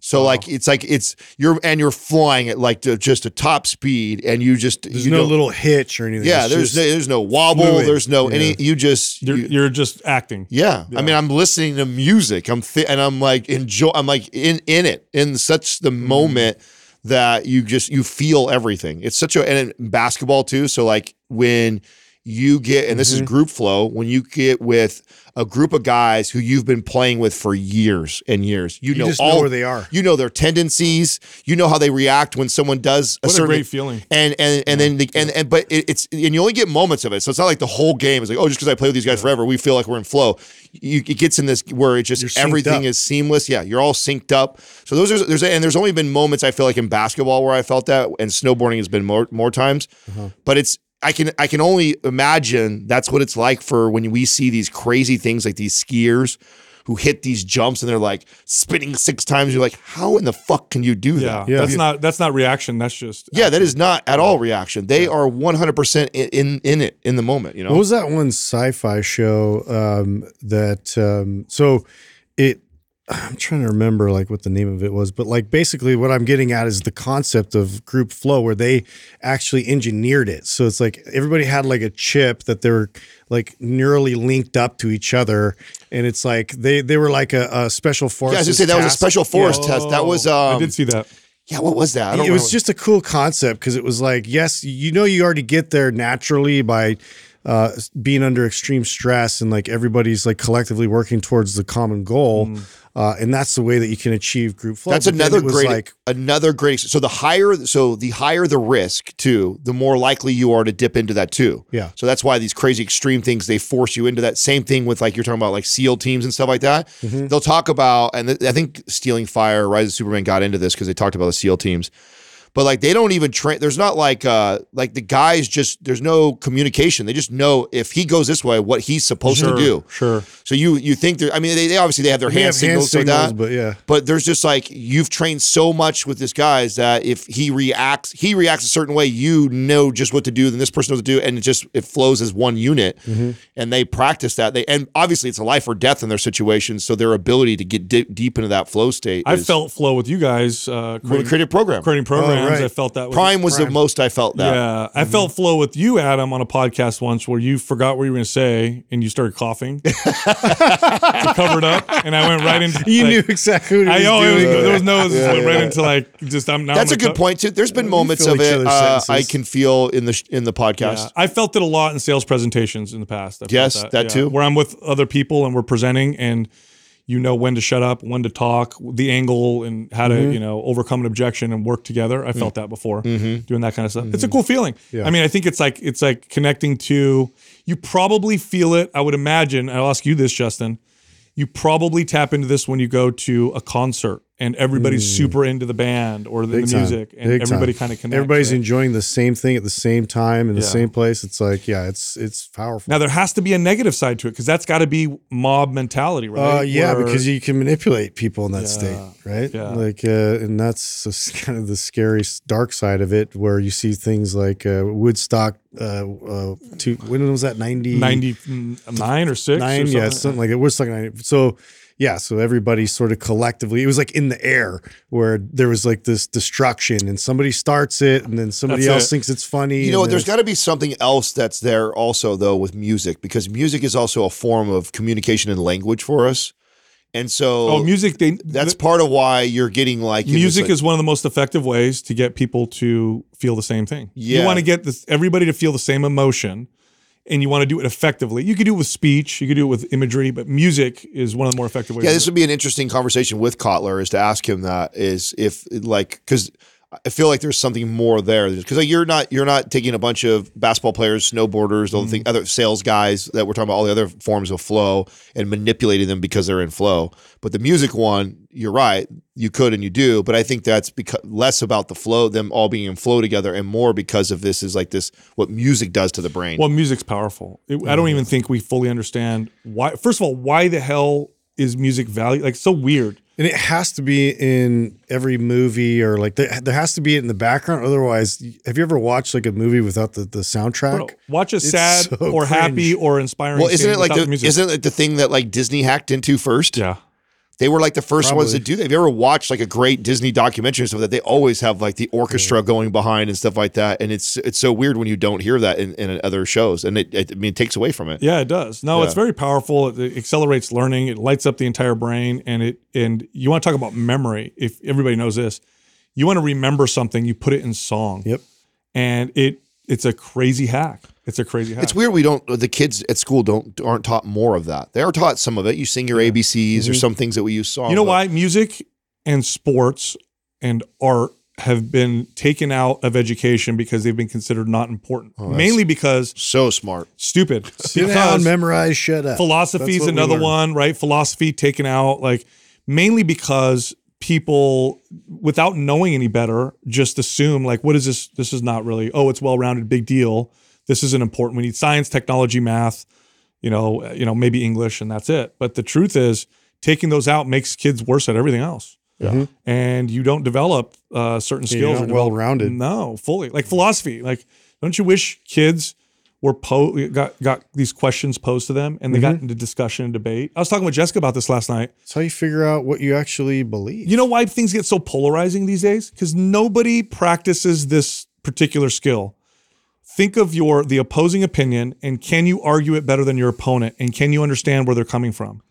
So like it's like it's you're and you're flying at like to just a top speed and you just there's you no little hitch or anything yeah It's there's no, there's no wobble fluid. there's no any you just you're, you- you're just acting. yeah. I mean I'm listening to music I'm th- and I'm like enjoy I'm like in in it in such the Mm-hmm. moment that you just you feel everything it's such a and in basketball too so like when you get and this is Mm-hmm. group flow when you get with a group of guys who you've been playing with for years and years you, you know all know where they are you know their tendencies you know how they react when someone does a What a certain great feeling. and and and then the, and and but it, it's and you only get moments of it so it's not like the whole game is like oh just because I play with these guys forever we feel like we're in flow you, it gets in this where it just everything up. is seamless yeah you're all synced up so those are there's and there's only been moments I feel like in basketball where I felt that and snowboarding has been more more times Uh-huh. but it's I can I can only imagine that's what it's like for when we see these crazy things like these skiers who hit these jumps and they're like spinning six times. You're like, how in the fuck can you do that? Yeah. that's not that's not reaction. That's just Yeah, that is not at all reaction. They are 100% in, in in it in the moment, you know. What was that one sci-fi show um, that? Um, so it. I'm trying to remember like what the name of it was, but like basically what I'm getting at is the concept of group flow where they actually engineered it. So it's like everybody had like a chip that they were like neurally linked up to each other, and it's like they they were like a, a special force. yeah, I was say that was a special force test. That was I um, did see that. yeah. What was that? I don't it was just a cool concept because it was like, yes, you know, you already get there naturally by uh, being under extreme stress and like everybody's like collectively working towards the common goal. Uh, and that's the way that you can achieve group flow. That's But another great, Like, another great. So the higher, so the higher the risk too, the more likely you are to dip into that too. Yeah. So that's why these crazy extreme things they force you into that. Same thing with like you're talking about like SEAL teams and stuff like that. Mm-hmm. They'll talk about, and th- I think Stealing Fire, Rise of Superman got into this because they talked about the SEAL teams. But like they don't even train. There's not like uh like the guys just there's no communication. They just know if he goes this way, what he's supposed Sure, to do. sure. So you you think there? I mean, they, they obviously they have their They hand have signals like signals, that, but yeah. But there's just like you've trained so much with this guys that if he reacts, he reacts a certain way. You know just what to do, then this person knows what to do, and it just it flows as one unit. Mm-hmm. And they practice that. They and obviously it's a life or death in their situation. So their ability to get di- deep into that flow state. I is- felt flow with you guys uh, creating, creative program. creating programs. right. I felt that. With Prime was the most I felt that. Yeah, I felt flow with you, Adam, on a podcast once where you forgot what you were going to say and you started coughing. you covered up, and I went right into. You like, knew exactly what he I was know it was, doing. there was no. It just Yeah, went right yeah. into like just. I'm now. That's I'm a good co- point too. There's been moments of it uh, I can feel in the sh- in the podcast. Yeah, I felt it a lot in sales presentations in the past. I felt Yes, that too. Where I'm with other people and we're presenting, and you know when to shut up, when to talk, the angle, and how to Mm-hmm. you know overcome an objection and work together. I felt that before Mm-hmm. doing that kind of stuff. It's a cool feeling. I mean, I think it's like it's like connecting to. You probably feel it. I would imagine. I'll ask you this, Justin. You probably tap into this when you go to a concert and everybody's super into the band or the, Mm. The music, and Big everybody kind of connects. Everybody's right? enjoying the same thing at the same time in the Yeah. same place. It's like, yeah, it's it's powerful. Now there has to be a negative side to it because that's got to be mob mentality, right? Uh, yeah, Where- because you can manipulate people in that state, right? yeah. Like, uh, and that's kind of the scary dark side of it, where you see things like uh, Woodstock. Uh, uh, two, when was that? Ninety-nine or six, nine, or yeah, something. something like it. Woodstock ninety. So. Yeah, so everybody sort of collectively, it was like in the air where there was like this destruction, and somebody starts it, and then somebody That's else it. thinks it's funny. You know, there's got to be something else that's there also, though, with music, because music is also a form of communication and language for us. And so Oh, music! They that's part of why you're getting like in this, music like- is one of the most effective ways to get people to feel the same thing. Yeah. You want to get this everybody to feel the same emotion, and you want to do it effectively. You could do it with speech, you could do it with imagery, but music is one of the more effective ways. Yeah, this would be an interesting conversation with Kotler is to ask him that is if like because I feel like there's something more there because like, you're not you're not taking a bunch of basketball players, snowboarders, all the Mm-hmm. thing, other sales guys that we're talking about all the other forms of flow and manipulating them because they're in flow. But the music one, you're right, you could and you do, but I think that's because less about the flow, them all being in flow together, and more because of this is like this what music does to the brain. Well, music's powerful. It, I don't even think we fully understand why. First of all, why the hell is music value like so weird? And it has to be in every movie or like there, there has to be it in the background. Otherwise, have you ever watched like a movie without the, the soundtrack? Bro, watch a It's sad so or happy or inspiring. well, isn't scene it like without the, music. isn't it the thing that like Disney hacked into first? yeah. They were like the first ones to do that. Have you ever watched like a great Disney documentary and stuff that they always have like the orchestra going behind and stuff like that? And it's it's so weird when you don't hear that in, in other shows, and it, it I mean it takes away from it. Yeah, it does. No, it's very powerful. It, it accelerates learning. It lights up the entire brain, and it and you want to talk about memory. If everybody knows this, you want to remember something, you put it in song. Yep. And it it's a crazy hack. It's a crazy. It's weird we don't the kids at school don't aren't taught more of that. They are taught some of it. You sing your ABCs or some things that we use song. Mm-hmm. You know why? Music and sports and art have been taken out of education because they've been considered not important. Oh, Mainly because So smart. stupid. Sit down, memorize, shut up. philosophy is That's what we another one, right? Philosophy taken out, like mainly because people, without knowing any better, just assume like, what is this? This is not really. Oh, it's well rounded, big deal. This isn't important. We need science, technology, math. You know, you know, maybe English, and that's it. But the truth is, taking those out makes kids worse at everything else. Yeah. And you don't develop uh, certain you're skills. not well-rounded. No, fully. Like philosophy. Like, don't you wish kids were po- got got these questions posed to them and they got into discussion and debate? I was talking with Jessica about this last night. It's how you figure out what you actually believe. You know why things get so polarizing these days? Because nobody practices this particular skill. Think of your the opposing opinion and can you argue it better than your opponent and can you understand where they're coming from?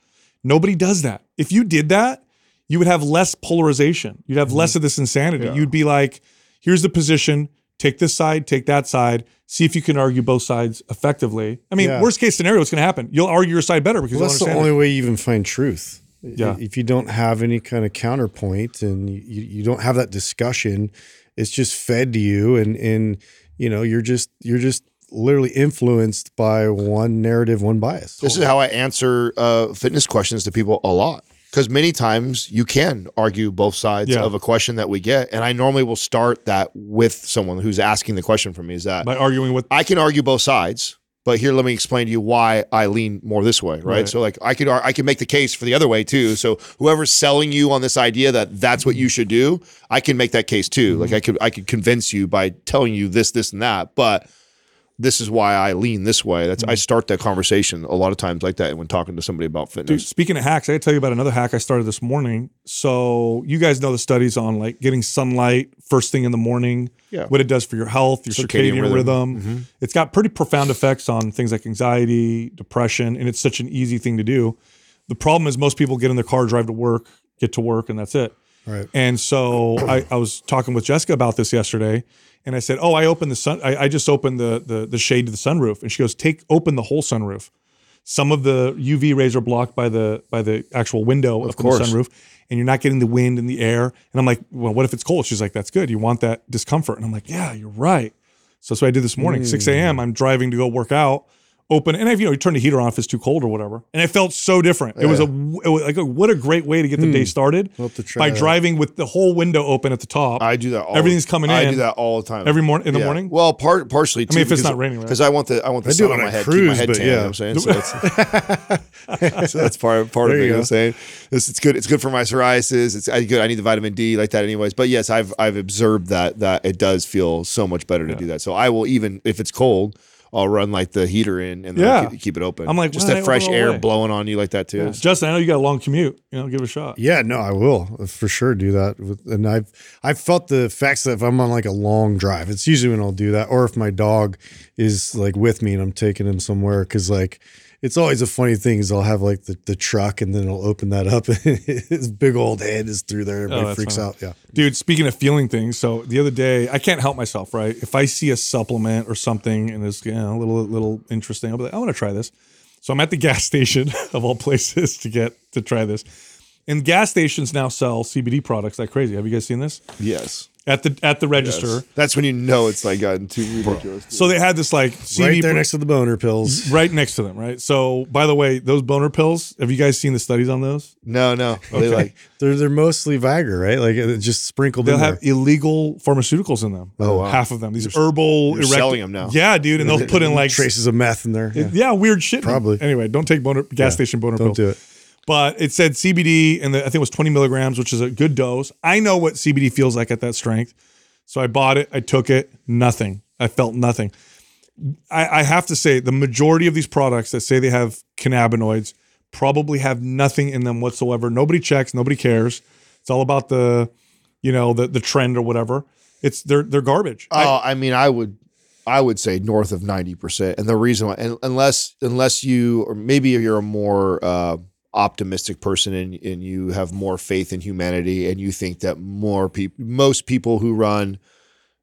Nobody does that. If you did that, you would have less polarization. You'd have less mm-hmm. of this insanity. You'd be like, here's the position, take this side, take that side, see if you can argue both sides effectively. I mean, Yeah. worst case scenario, what's going to happen? You'll argue your side better because well, that's the only it. way you even find truth. Yeah. If you don't have any kind of counterpoint and you, you don't have that discussion, it's just fed to you and and you know, you're just you're just literally influenced by one narrative, one bias. This is how I answer uh, fitness questions to people a lot. because many times you can argue both sides Yeah. of a question that we get, and I normally will start that with someone who's asking the question for me. Is that By arguing with I can argue both sides, but here let me explain to you why I lean more this way, right? Right. So like I could I can make the case for the other way too. So whoever's selling you on this idea that that's what you should do, I can make that case too. Like mm-hmm. I could I could convince you by telling you this this and that, but this is why I lean this way. That's I start that conversation a lot of times like that when talking to somebody about Dude, fitness. speaking of hacks, I gotta tell you about another hack I started this morning. So you guys know the studies on like getting sunlight first thing in the morning, Yeah. what it does for your health, your circadian, Circadian rhythm. rhythm. Mm-hmm. It's got pretty profound effects on things like anxiety, depression, and it's such an easy thing to do. The problem is most people get in their car, drive to work, get to work, and that's it. Right. And so I, I was talking with Jessica about this yesterday, and I said, "Oh, I opened the sun. I, I just opened the, the the shade to the sunroof." And she goes, "Take open the whole sunroof. Some of the UV rays are blocked by the by the actual window of, the sunroof, and you're not getting the wind and the air." And I'm like, "Well, what if it's cold?" She's like, "That's good. You want that discomfort." And I'm like, "Yeah, you're right." So that's what I did this morning. 6 hmm. a.m. I'm driving to go work out. Open and I've you know you turn the heater on if it's too cold or whatever, and it felt so different. It was a it was like a, what a great way to get the day hmm. started to try by that. driving with the whole window open at the top. I do that. All Everything's coming in I do that all the time. every morning in the morning. Well, part partially. Too, i mean, if it's not raining, right? because I want the I want the I do sun on my head, cruise, keep my head tan. yeah. You know what I'm saying? So that's, so that's part part of it. you know what. I'm saying? It's, it's good. It's good for my psoriasis. It's I, good. I need the vitamin D like that, anyways. But yes, I've I've observed that that it does feel so much better to do that. So I will even if it's cold. I'll run like the heater in and then Yeah. I'll keep, keep it open. I'm like, just why that fresh open it all air the blowing on you like that too. Justin, I know you got a long commute. You know, give it a shot. Yeah, no, I will for sure do that. And I've I've felt the effects that if I'm on like a long drive, it's usually when I'll do that, or if my dog is like with me and I'm taking him somewhere, because like it's always a funny thing is I'll have like the, the truck and then I'll open that up and his big old head is through there. Oh, everybody that's freaks funny. out. Yeah. Dude, speaking of feeling things, so the other day I can't help myself, right? If I see a supplement or something and it's you know, a little little interesting, I'll be like, I want to try this. So I'm at the gas station of all places to get to try this. And gas stations now sell CBD products like crazy. Have you guys seen this? Yes. At the at the register. That's when you know it's like gotten too ridiculous. So they had this like CD Right there pro- next to the boner pills. right next to them, right? So by the way, those boner pills, have you guys seen the studies on those? no, no. They like They're they're mostly Viagra, right? Like it's just sprinkled They'll in have there. illegal pharmaceuticals in them. Oh, wow. Half of them. These are herbal they're erect- selling 'em now. Yeah, dude. And they'll put in like traces of meth in there. Yeah. yeah, weird shit. Probably. Anyway, don't take boner gas station boner Don't pills. do it. But it said CBD, and the, I think it was 20 milligrams, which is a good dose. I know what CBD feels like at that strength. So I bought it, I took it, nothing. I felt nothing. I, I have to say, the majority of these products that say they have cannabinoids probably have nothing in them whatsoever. Nobody checks, nobody cares. It's all about the, you know, the the trend or whatever. It's they're they're garbage. I- Oh, I, mean, I would, I would say north of ninety percent. And the reason why, and unless, unless you, or maybe you're a more uh, optimistic person and, and you have more faith in humanity, and you think that more people, most people who run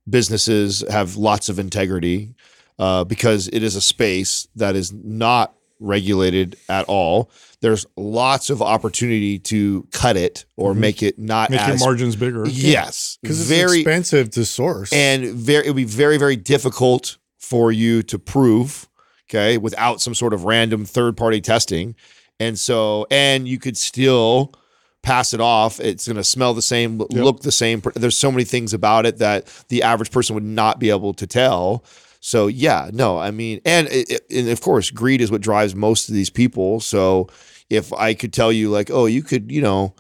businesses have lots of integrity, uh, because it is a space that is not regulated at all. There's lots of opportunity to cut it or make it not make your margins bigger. Yes, Because it's very expensive to source. and very it would be very very difficult for you to prove okay without some sort of random third party testing and so and you could still pass it off. It's going to smell the same look the same there's so many things about it that the average person would not be able to tell. So yeah no i mean and it, and of course greed is what drives most of these people. So if i could tell you like oh you could you know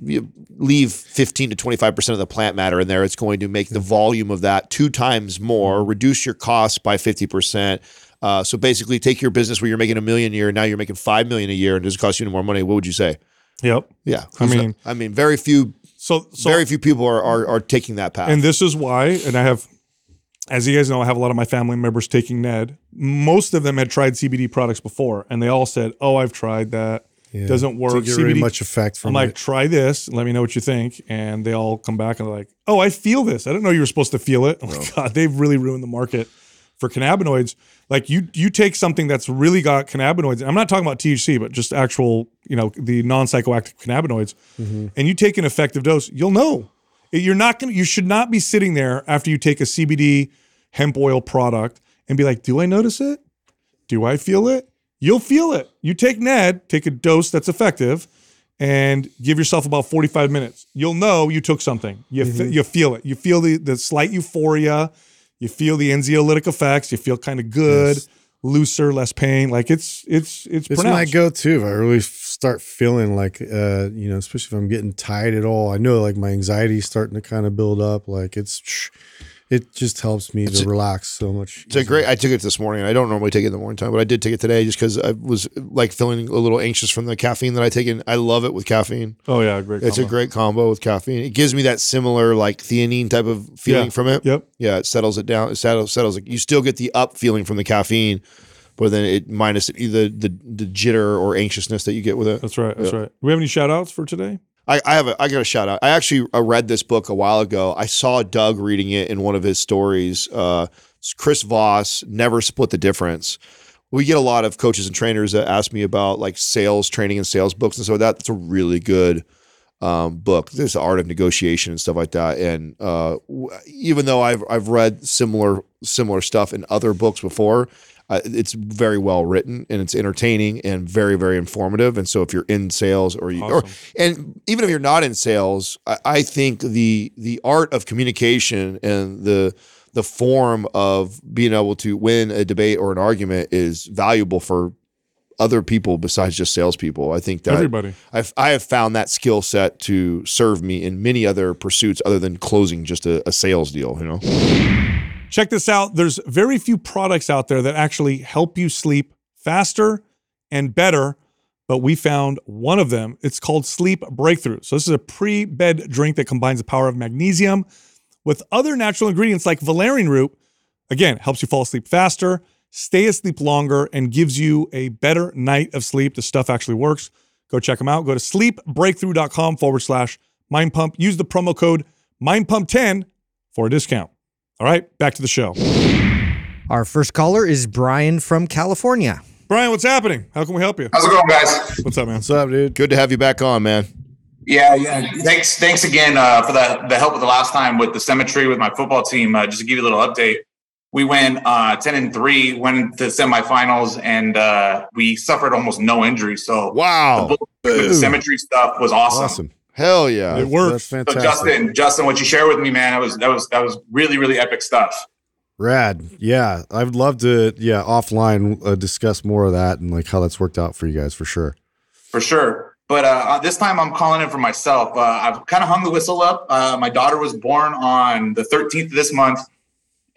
you leave 15 to 25% of the plant matter in there, it's going to make the volume of that two times more, reduce your costs by 50%. Uh, so basically, take your business where you're making a million a year, now you're making 5 million a year, and it doesn't cost you any more money. What would you say? Yep. Yeah. I mean- I mean, very few, So so very few people are, are, are taking that path. And this is why, and I have, as you guys know, I have a lot of my family members taking Ned. Most of them had tried CBD products before, and they all said, "Oh, I've tried that. Doesn't work." Didn't get really much effect from I'm like, it. try this. Let me know what you think. And they all come back and they're like, "Oh, I feel this. I didn't know you were supposed to feel it." Oh my god, they've really ruined the market for cannabinoids. Like you, you take something that's really got cannabinoids. I'm not talking about THC, but just actual, you know, the non-psychoactive cannabinoids, and you take an effective dose, you'll know. You're not gonna. You should not be sitting there after you take a CBD hemp oil product and be like, "Do I notice it? Do I feel it?" You'll feel it. You take Ned, take a dose that's effective, and give yourself about 45 minutes. You'll know you took something. You Mm-hmm. fe- you feel it. You feel the the slight euphoria. You feel the anxiolytic effects. You feel kind of good, Yes. looser, less pain. Like it's it's it's, It's my go-to if I really start feeling like, uh, you know, especially if I'm getting tight at all. I know like my anxiety is starting to kind of build up. Like it's, it just helps me to relax so much. It's a great. I took it this morning. I don't normally take it in the morning time, but I did take it today just because I was like feeling a little anxious from the caffeine that I take in. I love it with caffeine. oh yeah, great. It's a great combo with caffeine. It gives me that similar like theanine type of feeling Yeah. from it. Yep. Yeah, it settles it down. It settles settles it. You still get the up feeling from the caffeine, but then it minus the the the jitter or anxiousness that you get with it. That's right. That's Yeah. right. Do we have any shout outs for today? I, I have a I got a shout out. I actually uh, read this book a while ago. I saw Doug reading it in one of his stories. Uh, Chris Voss never split the difference. We get a lot of coaches and trainers that ask me about like sales training and sales books and so that that's a really good um, book. There's the art of negotiation and stuff like that. And uh, w- even though I've I've read similar similar stuff in other books before, uh, it's very well written and it's entertaining and very very informative. And so if you're in sales or you or and even if you're not in sales, I, I think the the art of communication and the the form of being able to win a debate or an argument is valuable for other people besides just salespeople. I think that Everybody. I've I have found that skill set to serve me in many other pursuits other than closing just a, a sales deal. You know, Check this out. There's very few products out there that actually help you sleep faster and better, but we found one of them. It's called Sleep Breakthrough. So, this is a pre bed drink that combines the power of magnesium with other natural ingredients like valerian root. Again, helps you fall asleep faster, stay asleep longer, and gives you a better night of sleep. The stuff actually works. Go check them out. Go to sleepbreakthrough.com forward slash mind pump. Use the promo code mindpump10 for a discount. All right, back to the show. Our first caller is Brian from California. Brian, what's happening? How can we help you? How's it going, guys? What's up, man? What's up, dude? good to have you back on, man. Yeah, yeah. Thanks, thanks again uh, for the the help with the last time with the Symmetry with my football team. Uh, just to give you a little update, we went uh, ten and three, went to semifinals, and uh, we suffered almost no injuries. So Wow, with the Symmetry stuff was awesome. Awesome. Hell yeah! It That's works. So fantastic. Justin, Justin, what you shared with me, man, that was that was that was really really epic stuff. Rad. Yeah. I'd love to, yeah, offline uh, discuss more of that and like how that's worked out for you guys for sure. For sure. But uh, uh, this time I'm calling in for myself. Uh, I've kind of hung the whistle up. Uh, my daughter was born on the 13th of this month.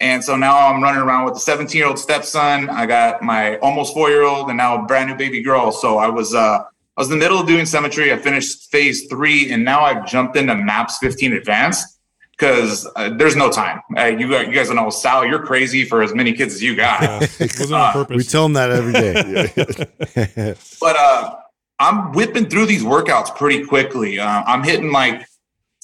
And so now I'm running around with a 17 year old stepson. I got my almost four year old and now a brand new baby girl. So I was, uh, I was in the middle of doing Symmetry. I finished phase three and now I've jumped into MAPS 15 advanced because uh, there's no time. Uh, you, got- you guys know, Sal, you're crazy for as many kids as you got. Uh, it wasn't on purpose. We tell them that every day. but uh, I'm whipping through these workouts pretty quickly. Uh, I'm hitting like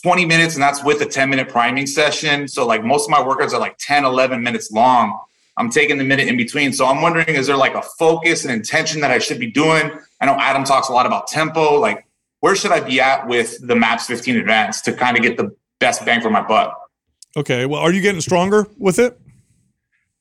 20 minutes, and that's with a 10 minute priming session. So, like, most of my workouts are like 10, 11 minutes long. I'm taking the minute in between. So, I'm wondering is there like a focus and intention that I should be doing? I know Adam talks a lot about tempo. Like, where should I be at with the MAPS 15 Advance to kind of get the best bang for my buck? okay. Well, are you getting stronger with it?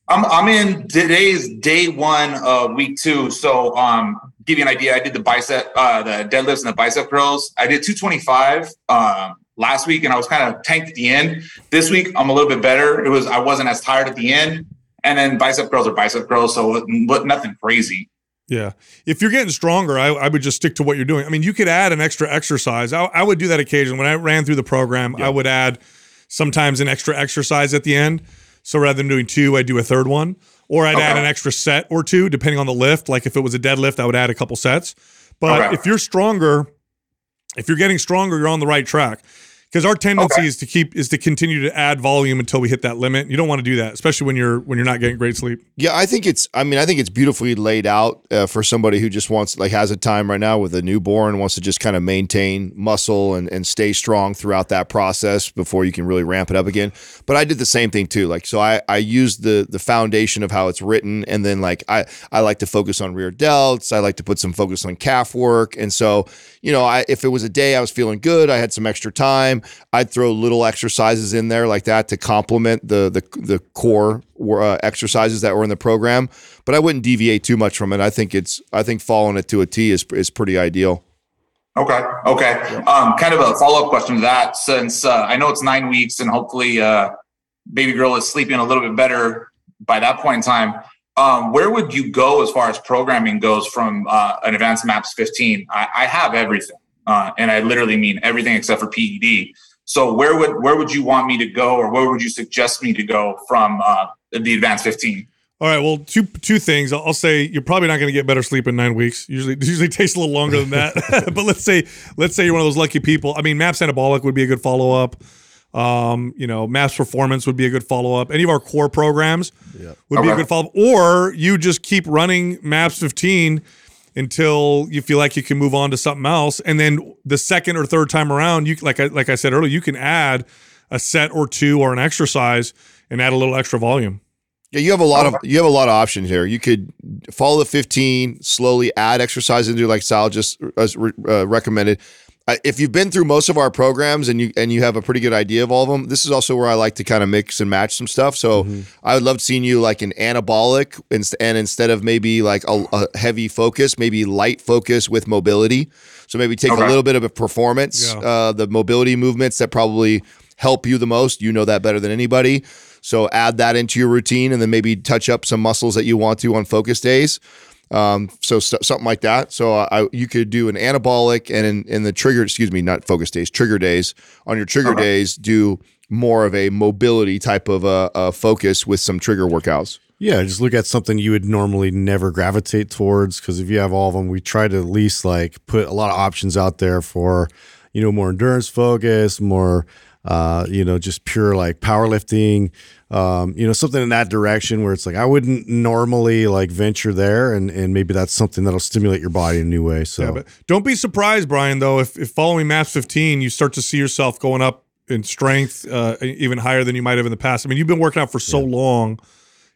I'm I'm in today's day one of week two. So um give you an idea, I did the bicep uh the deadlifts and the bicep curls. I did 225 um last week and I was kind of tanked at the end. This week I'm a little bit better. It was I wasn't as tired at the end. And then bicep curls are bicep curls, so but nothing crazy. Yeah. If you're getting stronger, I, I would just stick to what you're doing. I mean, you could add an extra exercise. I, I would do that occasionally. When I ran through the program, I would add sometimes an extra exercise at the end. So rather than doing two, I'd do a third one. Or I'd add an extra set or two, depending on the lift. Like if it was a deadlift, I would add a couple sets. But Okay. if you're stronger, if you're getting stronger, you're on the right track. Because our tendency Okay. is to keep is to continue to add volume until we hit that limit. You don't want to do that, especially when you're when you're not getting great sleep. Yeah, I think it's. I mean, I think it's beautifully laid out uh, for somebody who just wants, like, has a time right now with a newborn, wants to just kind of maintain muscle and, and stay strong throughout that process before you can really ramp it up again. But I did the same thing too. Like, so I I used the the foundation of how it's written, and then like I I like to focus on rear delts. I like to put some focus on calf work, and so you know, I if it was a day I was feeling good, I had some extra time, I'd throw little exercises in there like that to complement the the the core uh, exercises that were in the program. But I wouldn't deviate too much from it. I think it's I think following it to a T is is pretty ideal. Okay. Okay. Um, kind of a follow up question to that, since uh, I know it's nine weeks, and hopefully, uh, baby girl is sleeping a little bit better by that point in time. Um, where would you go as far as programming goes from uh, an advanced maps 15? I, I have everything, uh, and I literally mean everything except for PED. So where would where would you want me to go, or where would you suggest me to go from uh, the advanced 15? All right. Well, two two things. I'll, I'll say you're probably not going to get better sleep in nine weeks. Usually, usually takes a little longer than that. but let's say let's say you're one of those lucky people. I mean, Maps Anabolic would be a good follow up. Um, you know, Maps Performance would be a good follow up. Any of our core programs would be a good follow up. Or you just keep running Maps 15 until you feel like you can move on to something else, and then the second or third time around, you like I like I said earlier, you can add a set or two or an exercise and add a little extra volume. Yeah, you have a lot of you have a lot of options here. You could follow the 15, slowly add exercise into like Sal just uh, uh, recommended. If you've been through most of our programs and you and you have a pretty good idea of all of them, this is also where I like to kind of mix and match some stuff. So I would love seeing you like an anabolic inst- and instead of maybe like a, a heavy focus, maybe light focus with mobility. So maybe take Okay. a little bit of a performance, Yeah. uh, the mobility movements that probably help you the most. You know that better than anybody. So add that into your routine, and then maybe touch up some muscles that you want to on focus days. Um, so st- something like that. So I, you could do an anabolic, and in, in the trigger, excuse me, not focus days, trigger days. On your trigger Okay. days, do more of a mobility type of uh, uh, focus with some trigger workouts. Yeah, just look at something you would normally never gravitate towards because if you have all of them, we try to at least like put a lot of options out there for, you know, more endurance focus, more, uh, you know, just pure like powerlifting, um, you know, something in that direction where it's like I wouldn't normally like venture there, and and maybe that's something that'll stimulate your body in a new way. So Yeah, but don't be surprised, Brian. Though, if, if following Maps 15, you start to see yourself going up in strength, uh, even higher than you might have in the past. I mean, you've been working out for so long.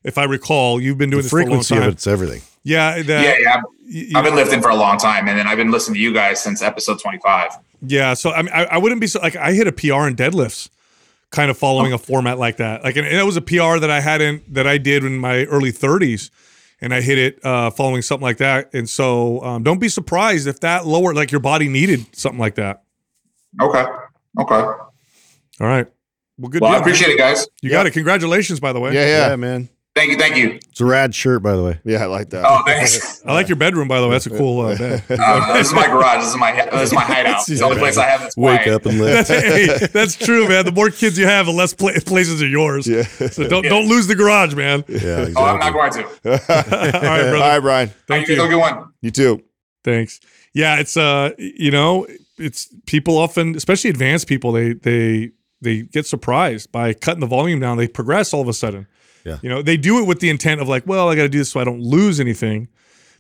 If I recall, you've been doing the this for a long frequency of it's everything. Yeah, that, yeah, yeah. you- I've been lifting for a long time, and then I've been listening to you guys since episode 25. yeah. So I mean, I, I wouldn't be so like I hit a PR in deadlifts, kind of following a format like that. Like, and it was a PR that I hadn't that I did in my early 30s, and I hit it uh, following something like that. And so, um, don't be surprised if that lower, like your body needed something like that. Okay. Okay. All right. Well, good. Well, I deal, man. appreciate it, guys. You got it. Congratulations, by the way. Yeah, Yeah, yeah, man, Thank you. Thank you. it's a rad shirt, by the way. yeah. I like that. Oh, thanks. I like your bedroom, by the way. That's a cool uh, bed. Uh, this is my garage. This is my this is my hideout. It's the only place I have that's Wake quiet. up and That's, hey, that's true, man. The more kids you have, the less pla- places are yours. Yeah. So don't don't lose the garage, man. yeah, Oh, I'm not going to. All right, brother. All right, Brian. Thank you. you. Have a good one. You too. Thanks. Yeah, it's uh, you know, it's people often, especially advanced people, they they they get surprised by cutting the volume down. They progress all of a sudden. Yeah. You know, they do it with the intent of like, well, I got to do this so I don't lose anything.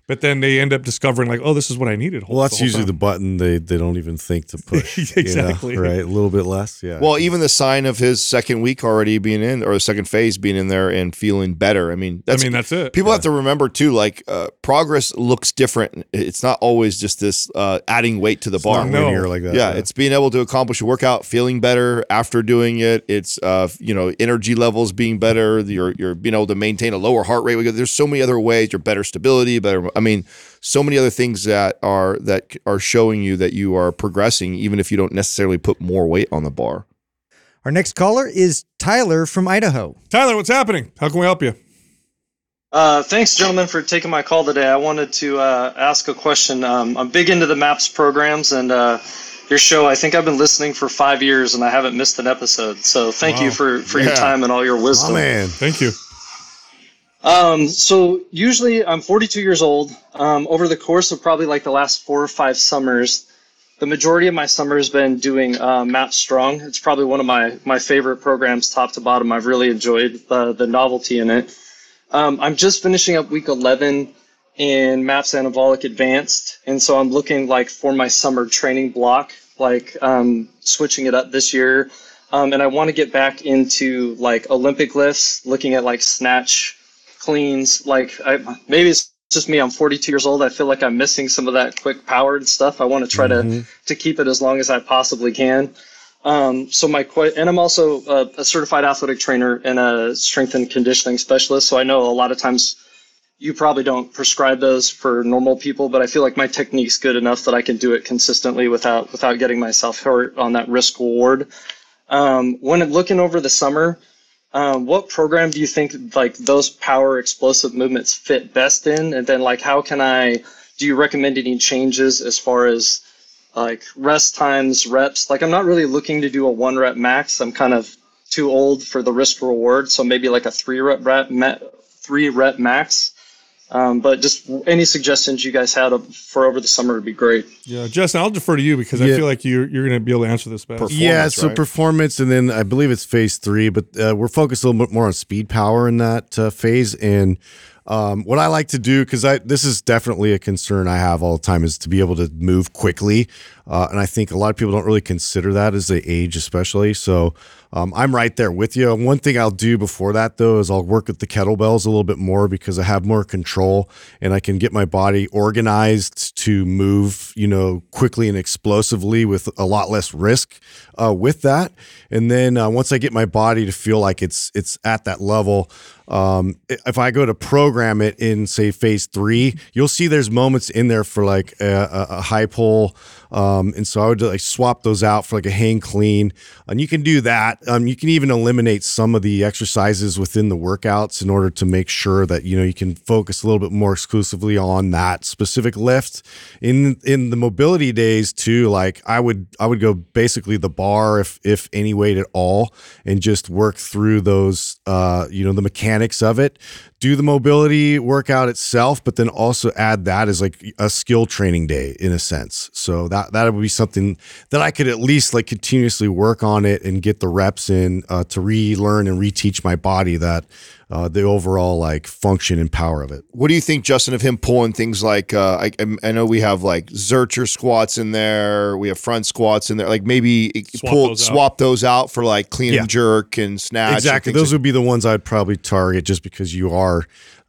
But then they end up discovering like, oh, this is what I needed. Well, that's usually the button they they don't even think to push. you know, Exactly. right? A little bit less. Yeah. Well, even the sign of his second week already being in, or the second phase being in there and feeling better. I mean, I that's mean, that's it. people have to remember too. Like uh, progress looks different. It's not always just this uh, adding weight to the It's bar. not No. like that. yeah, it's being able to accomplish a workout, feeling better after doing it. It's uh, you know, energy levels being better. You're you're being able to maintain a lower heart rate. There's so many other ways. You're better stability, better. I mean, so many other things that are that are showing you that you are progressing, even if you don't necessarily put more weight on the bar. Our next caller is Tyler from Idaho. Tyler, what's happening? How can we help you? Uh, thanks, gentlemen, for taking my call today. I wanted to uh, ask a question. Um, I'm big into the MAPS programs and uh, your show. I think I've been listening for five years and I haven't missed an episode. So thank Wow. you for, for your time and all your wisdom. Oh man. Thank you. Um, so usually I'm 42 years old. Um, over the course of probably like the last four or five summers, the majority of my summer has been doing uh, Strong. It's probably one of my my favorite programs, top to bottom. I've really enjoyed uh, the novelty in it. Um, I'm just finishing up week 11 in Maps Anabolic Advanced, and so I'm looking like for my summer training block, like um, switching it up this year. Um, and I want to get back into like Olympic lifts, looking at like snatch, cleans. Like I, maybe it's just me. I'm 42 years old. I feel like I'm missing some of that quick powered stuff. I want to try to to keep it as long as I possibly can. Um, so my and I'm also a, a certified athletic trainer and a strength and conditioning specialist. So I know a lot of times you probably don't prescribe those for normal people, but I feel like my technique's good enough that I can do it consistently without without getting myself hurt on that risk reward. Um, when looking over the summer, um, what program do you think like those power explosive movements fit best in? And then like how can I do you recommend any changes as far as like rest times, reps? Like I'm not really looking to do a one rep max. I'm kind of too old for the risk reward, so maybe like a three rep rep three rep max. Um, but just any suggestions you guys had for over the summer would be great. Yeah, Justin, I'll defer to you because I feel like you're you're going to be able to answer this best. yeah, so right? performance, and then I believe it's phase three, but uh, we're focused a little bit more on speed power in that uh, phase. And um, what I like to do, because I this is definitely a concern I have all the time, is to be able to move quickly. Uh, and I think a lot of people don't really consider that as they age, especially. So um, I'm right there with you. One thing I'll do before that though is I'll work with the kettlebells a little bit more because I have more control and I can get my body organized to move, you know, quickly and explosively with a lot less risk uh, with that. And then uh, once I get my body to feel like it's it's at that level, um, if I go to program it in say phase three, you'll see there's moments in there for like a, a, a high pull. Um, and so I would like swap those out for like a hang clean, and you can do that. Um, you can even eliminate some of the exercises within the workouts in order to make sure that you know you can focus a little bit more exclusively on that specific lift. In in the mobility days too, like I would I would go basically the bar if if any weight at all, and just work through those uh, you know the mechanics of it. Do the mobility workout itself, but then also add that as like a skill training day in a sense. So that that would be something that I could at least like continuously work on it and get the reps in uh, to relearn and reteach my body that uh, the overall like function and power of it. What do you think, Justin, of him pulling things like uh, I, I know we have like Zercher squats in there, we have front squats in there, like maybe Swap pull those out. swap those out for like clean Yeah. and jerk and snatch. Exactly. things Those would be the ones I'd probably target just because you are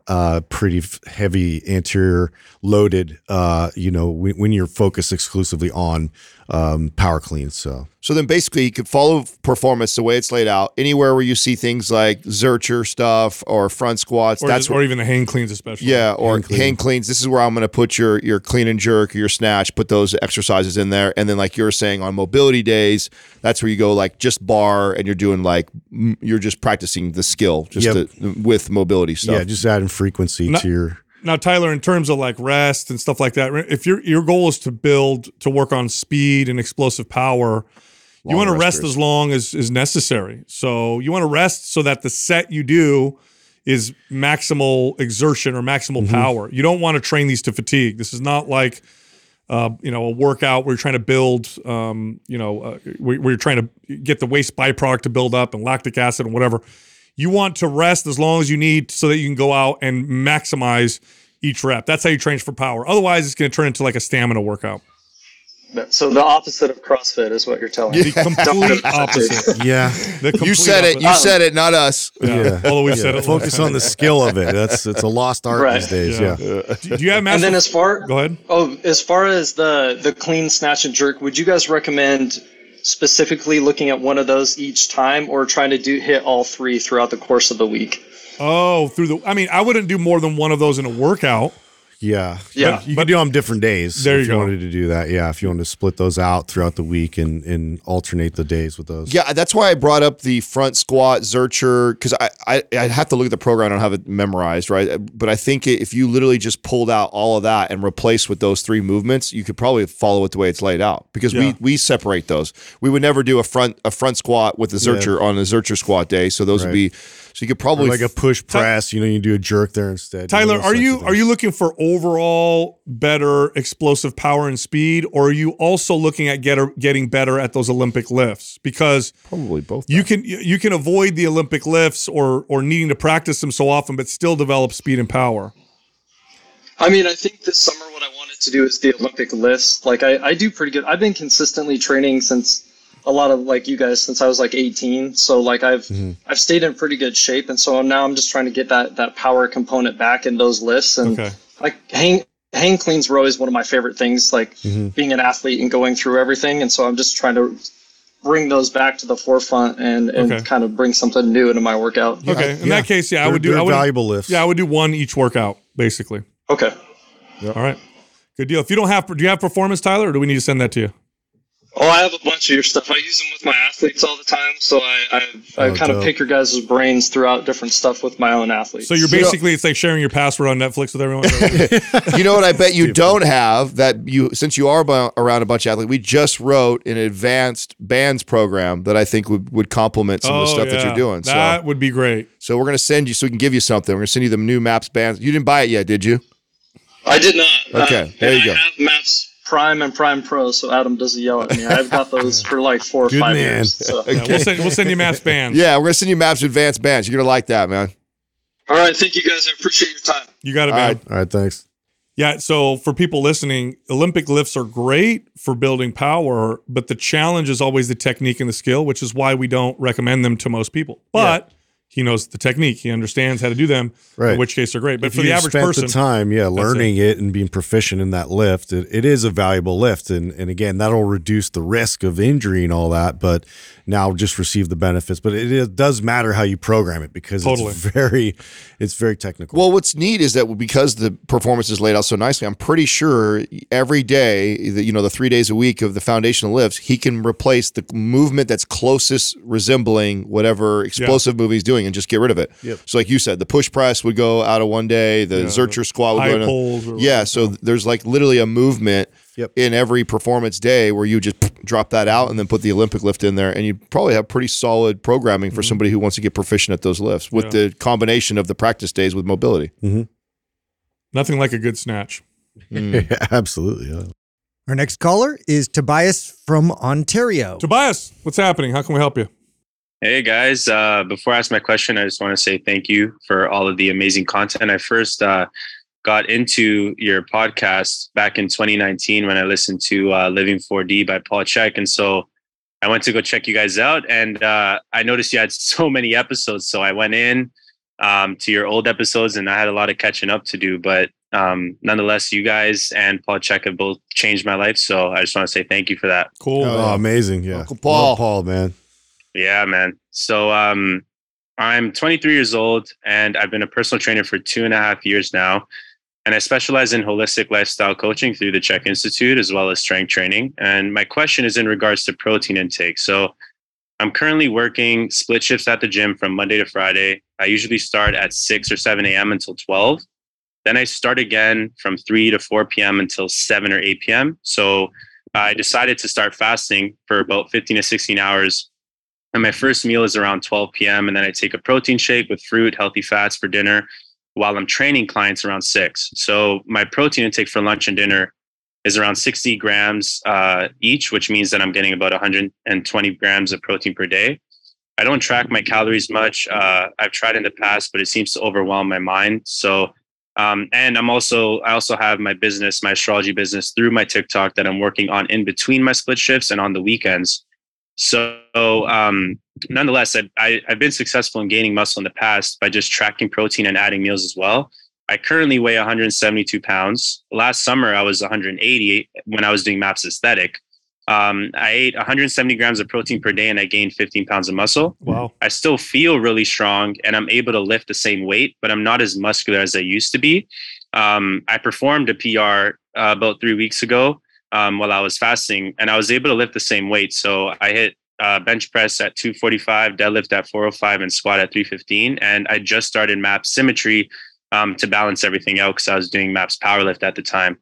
uh, pretty f- heavy anterior loaded, uh, you know, when, when you're focused exclusively on um, power clean. So So then basically you could follow performance the way it's laid out. Anywhere where you see things like Zercher stuff or front squats, Or, that's just, where or even the hang cleans, especially. yeah, or Hand hand, clean. cleans. This is where I'm going to put your your clean and jerk your snatch. Put those exercises in there, and then like you were saying on mobility days, that's where you go like just bar, and you're doing like you're just practicing the skill just Yep. to, with mobility stuff. yeah, just adding frequency No- to your. Now, Tyler, in terms of like rest and stuff like that, if your your goal is to build to work on speed and explosive power, you want to rest as long as is necessary. So you want to rest so that the set you do is maximal exertion or maximal power. You don't want to train these to fatigue. This is not like uh, you know a workout where you're trying to build, um, you know, uh, where, where you're trying to get the waste byproduct to build up and lactic acid and whatever. You want to rest as long as you need so that you can go out and maximize each rep. That's how you train for power. Otherwise, it's going to turn into like a stamina workout. So the opposite of CrossFit is what you're telling me. The complete opposite. Yeah, The You complete said it. You said it, not us. Yeah. Yeah. Although we've yeah. said it. Focus on the skill of it. That's it's a lost art Right. these days. Yeah. Yeah. Do do you have master? And then as far Go ahead. oh, as far as the the clean snatch and jerk, would you guys recommend specifically looking at one of those each time, or trying to do hit all three throughout the course of the week? Oh, through the. I mean, I wouldn't do more than one of those in a workout. Yeah, Yeah. But you can do them different days. There if you wanted to do that. Yeah, if you wanted to split those out throughout the week and and alternate the days with those. Yeah, that's why I brought up the front squat Zercher because I, I I'd have to look at the program. I don't have it memorized, right? But I think if you literally just pulled out all of that and replaced with those three movements, you could probably follow it the way it's laid out because Yeah. we we separate those. We would never do a front a front squat with the Zercher on a Zercher squat day, so those would be so you could Or probably like a push press. You know, you do a jerk there instead. you know, Tyler, those are you are you looking for overall better explosive power and speed, or are you also looking at get, getting better at those Olympic lifts? Because probably both. you can you can avoid the Olympic lifts or or needing to practice them so often, but still develop speed and power. I mean, I think this summer what I wanted to do is the Olympic lifts. Like I, I do pretty good. I've been consistently training since a lot of like you guys since I was like 18. So like I've mm-hmm. I've stayed in pretty good shape, and so now I'm just trying to get that that power component back in those lifts. And Okay. like hang hang cleans were always one of my favorite things. Like mm-hmm. being an athlete and going through everything, and so I'm just trying to bring those back to the forefront and and Okay. kind of bring something new into my workout. Okay. In Yeah. that case, yeah, I They're- would do. I would, valuable lifts. Yeah, I would do one each workout. basically. Okay. All right. Good deal. If you don't have, do you have performance, Tyler, or do we need to send that to you? Oh, I have a bunch of your stuff. I use them with my athletes all the time, so I I, I Oh, kind of pick your guys' brains throughout different stuff with my own athletes. So you're basically, it's like sharing your password on Netflix with everyone. you know what I bet you don't have that you since you are abo- around a bunch of athletes. We just wrote an advanced bands program that I think would, would complement some of the stuff that Oh, you're doing. That so would be great. so we're gonna send you so we can give you something. We're gonna send you the new Maps bands. You didn't buy it yet, did you? I did not. Okay, Uh, there you and go. Have Maps Prime and Prime Pro, so Adam doesn't yell at me. I've got those for like four or Good five man. years. So. Yeah, we'll, send, we'll send you Maps bands. Yeah, we're gonna send you Maps advanced bands. You're gonna like that, man. All right, thank you guys. I appreciate your time. You got it, man. right. All right, thanks. Yeah. So for people listening, Olympic lifts are great for building power, but the challenge is always the technique and the skill, which is why we don't recommend them to most people. But he knows the technique. He understands how to do them. Right. In which case they're great. But if for the average spent person, the time, yeah, learning it. and being proficient in that lift, it, it is a valuable lift, and and again, that'll reduce the risk of injury and all that. But now just receive the benefits. But it, it does matter how you program it because Totally. it's very, it's very technical. Well, what's neat is that because the performance is laid out so nicely, I'm pretty sure every day, the, you know, the three days a week of the foundational lifts, he can replace the movement that's closest resembling whatever explosive movie he's doing and just get rid of it. Yep. So, like you said, the push press would go out of one day, the Yeah, Zercher squat would high go into pulls. Or Yeah, so there's like literally a movement Yep. in every performance day where you just drop that out and then put the Olympic lift in there, and you probably have pretty solid programming for somebody who wants to get proficient at those lifts with Mm-hmm. Yeah. the combination of the practice days with mobility. Nothing like a good snatch. Absolutely. Yeah. Our next caller is Tobias from Ontario. Tobias, what's happening? How can we help you? Hey guys, uh, before I ask my question, I just want to say thank you for all of the amazing content. I first uh, got into your podcast back in 2019 when I listened to uh, Living 4D by Paul Chek. And so I went to go check you guys out and uh, I noticed you had so many episodes. So I went in um, to your old episodes and I had a lot of catching up to do. But um, nonetheless, you guys and Paul Chek have both changed my life. So I just want to say thank you for that. Cool. Oh, Oh, amazing. Yeah. Uncle Paul. Love Paul, man. Yeah, man. So um, I'm 23 years old and I've been a personal trainer for two and a half years now. And I specialize in holistic lifestyle coaching through the Chek Institute as well as strength training. And my question is in regards to protein intake. So I'm currently working split shifts at the gym from Monday to Friday. I usually start at 6 or 7 a.m. until 12. Then I start again from 3 to 4 p.m. until 7 or 8 p.m. So I decided to start fasting for about 15 to 16 hours and my first meal is around 12 p.m. And then I take a protein shake with fruit, healthy fats for dinner while I'm training clients around six. So my protein intake for lunch and dinner is around 60 grams uh, each, which means that I'm getting about 120 grams of protein per day. I don't track my calories much. Uh, I've tried in the past, but it seems to overwhelm my mind. So, um, and I'm also, I also have my business, my astrology business through my TikTok that I'm working on in between my split shifts and on the weekends. So, um, nonetheless, I, I, I've been successful in gaining muscle in the past by just tracking protein and adding meals as well. I currently weigh 172 pounds. Last summer, I was 180 when I was doing MAPS Aesthetic. Um, I ate 170 grams of protein per day and I gained 15 pounds of muscle. Wow. I still feel really strong and I'm able to lift the same weight, but I'm not as muscular as I used to be. Um, I performed a PR uh, about three weeks ago um, while I was fasting, and I was able to lift the same weight. So I hit uh, bench press at 245, deadlift at 405, and squat at 315. And I just started MAPS Symmetry um, to balance everything out because I was doing MAPS Powerlift at the time.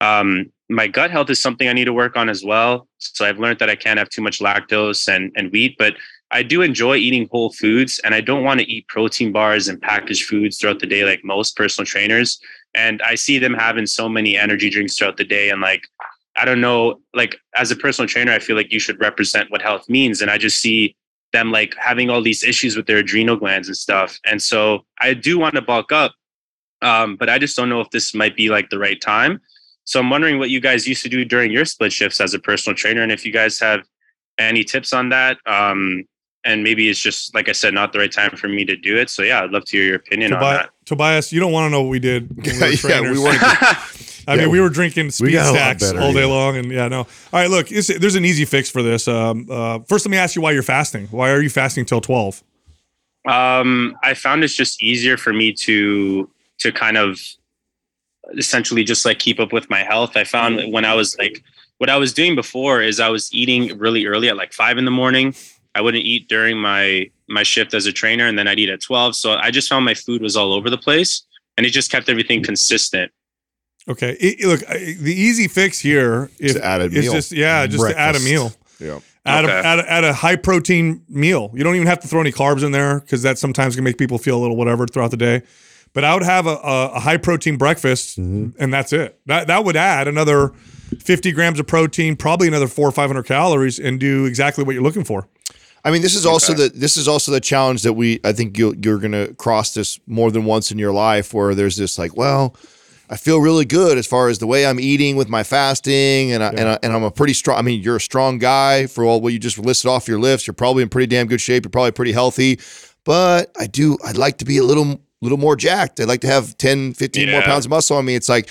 Um, my gut health is something I need to work on as well. So I've learned that I can't have too much lactose and, and wheat, but I do enjoy eating whole foods and I don't want to eat protein bars and packaged foods throughout the day like most personal trainers. And I see them having so many energy drinks throughout the day. And like, I don't know, like as a personal trainer, I feel like you should represent what health means. And I just see them like having all these issues with their adrenal glands and stuff. And so I do want to bulk up, um, but I just don't know if this might be like the right time. So I'm wondering what you guys used to do during your split shifts as a personal trainer, and if you guys have any tips on that. Um, and maybe it's just like I said, not the right time for me to do it. So yeah, I'd love to hear your opinion on Tobias, that. Tobias, you don't want to know what we did. When we were yeah, we weren't. I mean, we were drinking speed got stacks better, all day yeah. long, and yeah, no. All right, look, it's, there's an easy fix for this. Um, uh, first, let me ask you why you're fasting. Why are you fasting till twelve? Um, I found it's just easier for me to to kind of essentially just like keep up with my health. I found that when I was like, what I was doing before is I was eating really early at like five in the morning. I wouldn't eat during my my shift as a trainer, and then I'd eat at twelve. So I just found my food was all over the place, and it just kept everything consistent. Okay. It- look, I- the easy fix here is To add a is meal. just yeah, just to add a meal. Yeah. Add, Okay. a, add, a, add a high protein meal. You don't even have to throw any carbs in there because that sometimes can make people feel a little whatever throughout the day. But I would have a, a, a high protein breakfast, mm-hmm. and that's it. That that would add another fifty grams of protein, probably another four or five hundred calories, and do exactly what you're looking for. I mean, this is also the this is also the challenge that we I think you you're going to cross this more than once in your life where there's this like, well, I feel really good as far as the way I'm eating with my fasting, and I, and I, and I'm a pretty strong. I mean, you're a strong guy for all what you just listed off your lifts. You're probably in pretty damn good shape. You're probably pretty healthy, but I do I'd like to be a little little more jacked. I'd like to have 10, 15 more pounds of muscle on me. It's like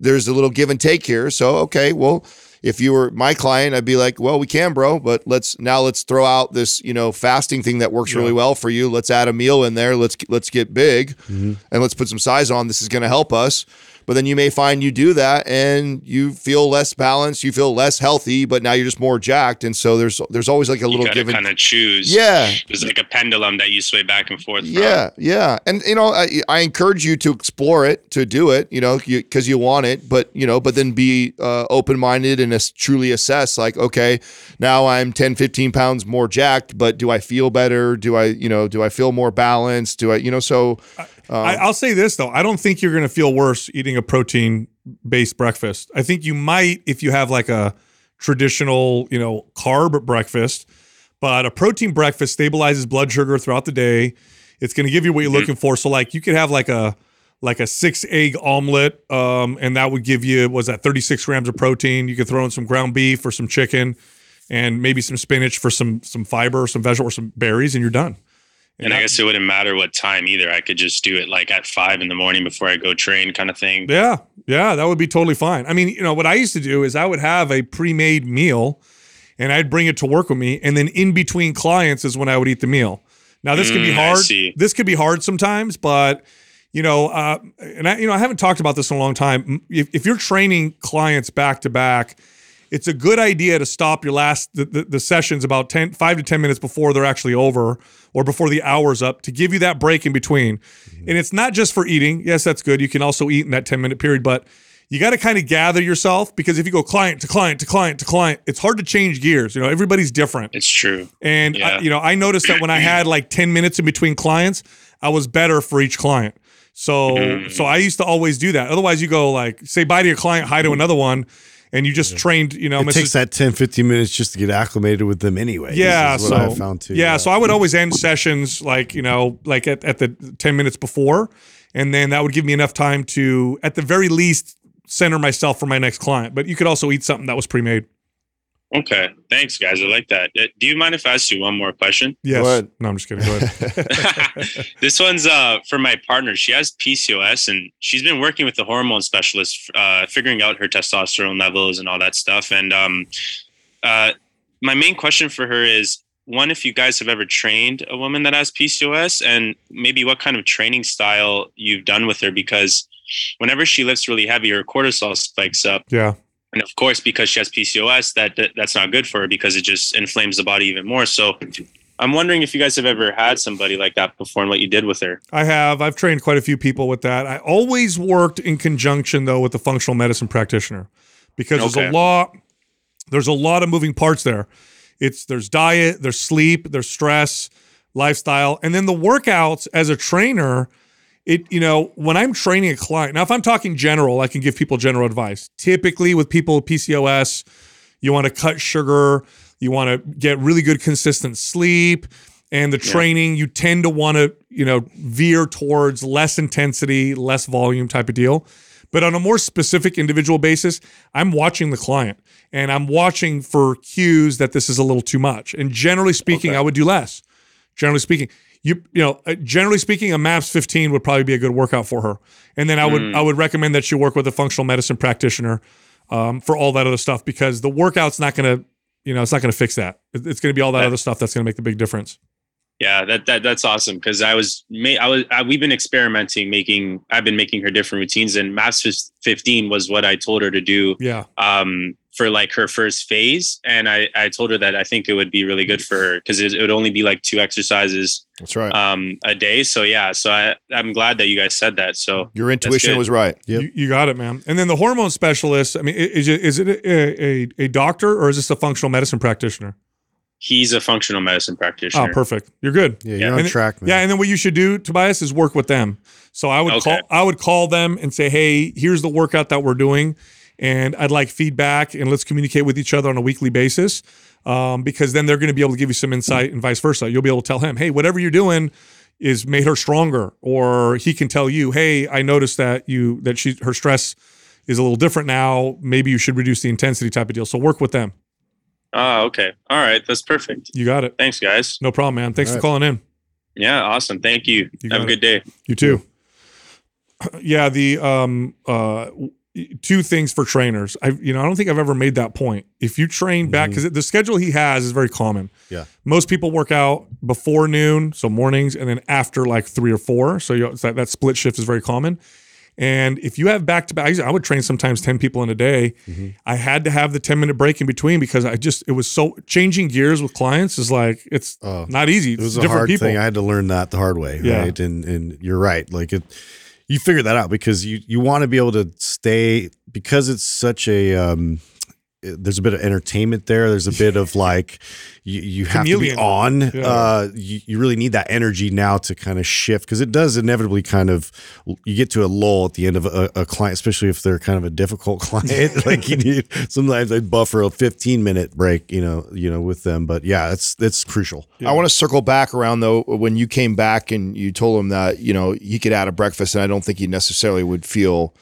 there's a little give and take here. So okay, well if you were my client, I'd be like, well, we can, bro, but let's now let's throw out this, you know, fasting thing that works really well for you. Let's add a meal in there. Let's let's get big mm-hmm. and let's put some size on. This is going to help us. But then you may find you do that and you feel less balanced, you feel less healthy, but now you're just more jacked. And so there's there's always like a little gotta give and kind of choose. Yeah. There's like a pendulum that you sway back and forth. from. yeah, yeah, and you know, I, I encourage you to explore it, to do it, you know, because you, want it, but you know, but then be uh, open minded and as, truly assess, like, okay, now I'm 10, 15 pounds more jacked, but do I feel better? Do I, you know, do I feel more balanced? Do I, you know, so I, I'll say this though, I don't think you're going to feel worse eating a protein based breakfast. I think you might if you have like a traditional, you know, carb breakfast, but a protein breakfast stabilizes blood sugar throughout the day. It's going to give you what you're looking for. So like you could have like a like a six egg omelet, um, and that would give you was that 36 grams of protein. You could throw in some ground beef or some chicken, and maybe some spinach for some some fiber, some vegetable, or some berries, and you're done. And I guess it wouldn't matter what time either. I could just do it like at five in the morning before I go train, kind of thing. Yeah, yeah, that would be totally fine. I mean, you know, what I used to do is I would have a pre-made meal and I'd bring it to work with me and then in between clients is when I would eat the meal. Now, this could be Mm, hard. This could be hard sometimes, but you know, uh, and I, you know, I haven't talked about this in a long time. If, if you're training clients back to back, it's a good idea to stop your last the, the, the sessions about 10 5 to 10 minutes before they're actually over or before the hour's up to give you that break in between and it's not just for eating yes that's good you can also eat in that 10 minute period but you got to kind of gather yourself because if you go client to client to client to client it's hard to change gears you know everybody's different It's true. and I, you know, I noticed that when I had like 10 minutes in between clients, I was better for each client. So Mm-hmm. so I used to always do that. Otherwise you go like say bye to your client, hi to another one, and you just trained, you know, It Mrs. takes that 10, 15 minutes just to get acclimated with them anyway. yeah, is so I found too. yeah, so I would always end sessions like, you know, like at, at the 10 minutes before. And then that would give me enough time to at the very least center myself for my next client. But you could also eat something that was pre-made. Okay. Thanks, guys. I like that. Uh, Do you mind if I ask you one more question? Yes. ahead. No, I'm just kidding. Go ahead. this one's uh, for my partner. She has PCOS and she's been working with the hormone specialist, uh, figuring out her testosterone levels and all that stuff. And um, uh, my main question for her is one, if you guys have ever trained a woman that has PCOS and maybe what kind of training style you've done with her because whenever she lifts really heavy, her cortisol spikes up. yeah. And of course, because she has PCOS, that, that that's not good for her because it just inflames the body even more. So I'm wondering if you guys have ever had somebody like that perform what you did with her. I have. I've trained quite a few people with that. I always worked in conjunction though with the functional medicine practitioner because there's a lot there's a lot of moving parts there. It's there's diet, there's sleep, there's stress, lifestyle, and then the workouts as a trainer it you know when i'm training a client now if i'm talking general i can give people general advice. Typically with people with pcos you want to cut sugar you want to get really good consistent sleep and the training you tend to want to you know veer towards less intensity less volume type of deal. But on a more specific individual basis i'm watching the client and i'm watching for cues that this is a little too much. And generally speaking i would do less generally speaking you you know uh, generally speaking a maps 15 would probably be a good workout for her. And then i would i would recommend that she work with a functional medicine practitioner um, for all that other stuff because the workout's not going to you know it's not going to fix that. It's going to be all that Yeah. other stuff that's going to make the big difference Yeah, that, that that's awesome because I was I was I, we've been experimenting making I've been making her different routines and Masters 15 was what I told her to do Yeah. um for like her first phase and I I told her that I think it would be really good for her because it, it would only be like two exercises That's right. um a day so yeah so I I'm glad that you guys said that so Your intuition good. was right. Yep. You, you got it, man. And then the hormone specialist. I mean, i- is it is it a, a, a doctor or is this a functional medicine practitioner? He's a functional medicine practitioner Oh, perfect. You're good. Yeah, Yeah. you're on And- track, man. Yeah, and then what you should do, Tobias, is work with them. So I would Okay. call I would call them and say, "Hey, here's the workout that we're doing, and I'd like feedback, and let's communicate with each other on a weekly basis." Um, because then they're going to be able to give you some insight, and vice versa. You'll be able to tell him, "Hey, whatever you're doing is made her stronger," or he can tell you, "Hey, I noticed that you that she her stress is a little different now. Maybe you should reduce the intensity type of deal." So work with them. Oh okay all right that's perfect You got it. thanks guys No problem, man. Thanks All for right. calling in. yeah awesome thank you, You have a got good day You too. Yeah, the um uh two things for trainers. I you know, I don't think I've ever made that point. If you train back cuz the schedule he has is very common. Yeah. Most people work out before noon, so mornings and then after like 3 or 4. So you that, that split shift is very common. And if you have back to back, I would train sometimes 10 people in a day. I had to have the 10 minute break in between because I just, it was so changing gears with clients is like, it's Oh. not easy. it was a hard people. thing. I had to learn that the hard way. Yeah. Right. And and you're right. Like it you figure that out because you you want to be able to stay because it's such a um there's a bit of entertainment there. There's a bit of like you, you have Chameleon. to be on. Yeah. Uh, you, you really need that energy now to kind of shift because it does inevitably kind of you get to a lull at the end of a, a client, especially if they're kind of a difficult client. like you need sometimes I buffer a 15 minute break, you know, you know, with them. But yeah, it's it's crucial. I want to circle back around though when you came back and you told him that you know he could add a breakfast, and I don't think he necessarily would feel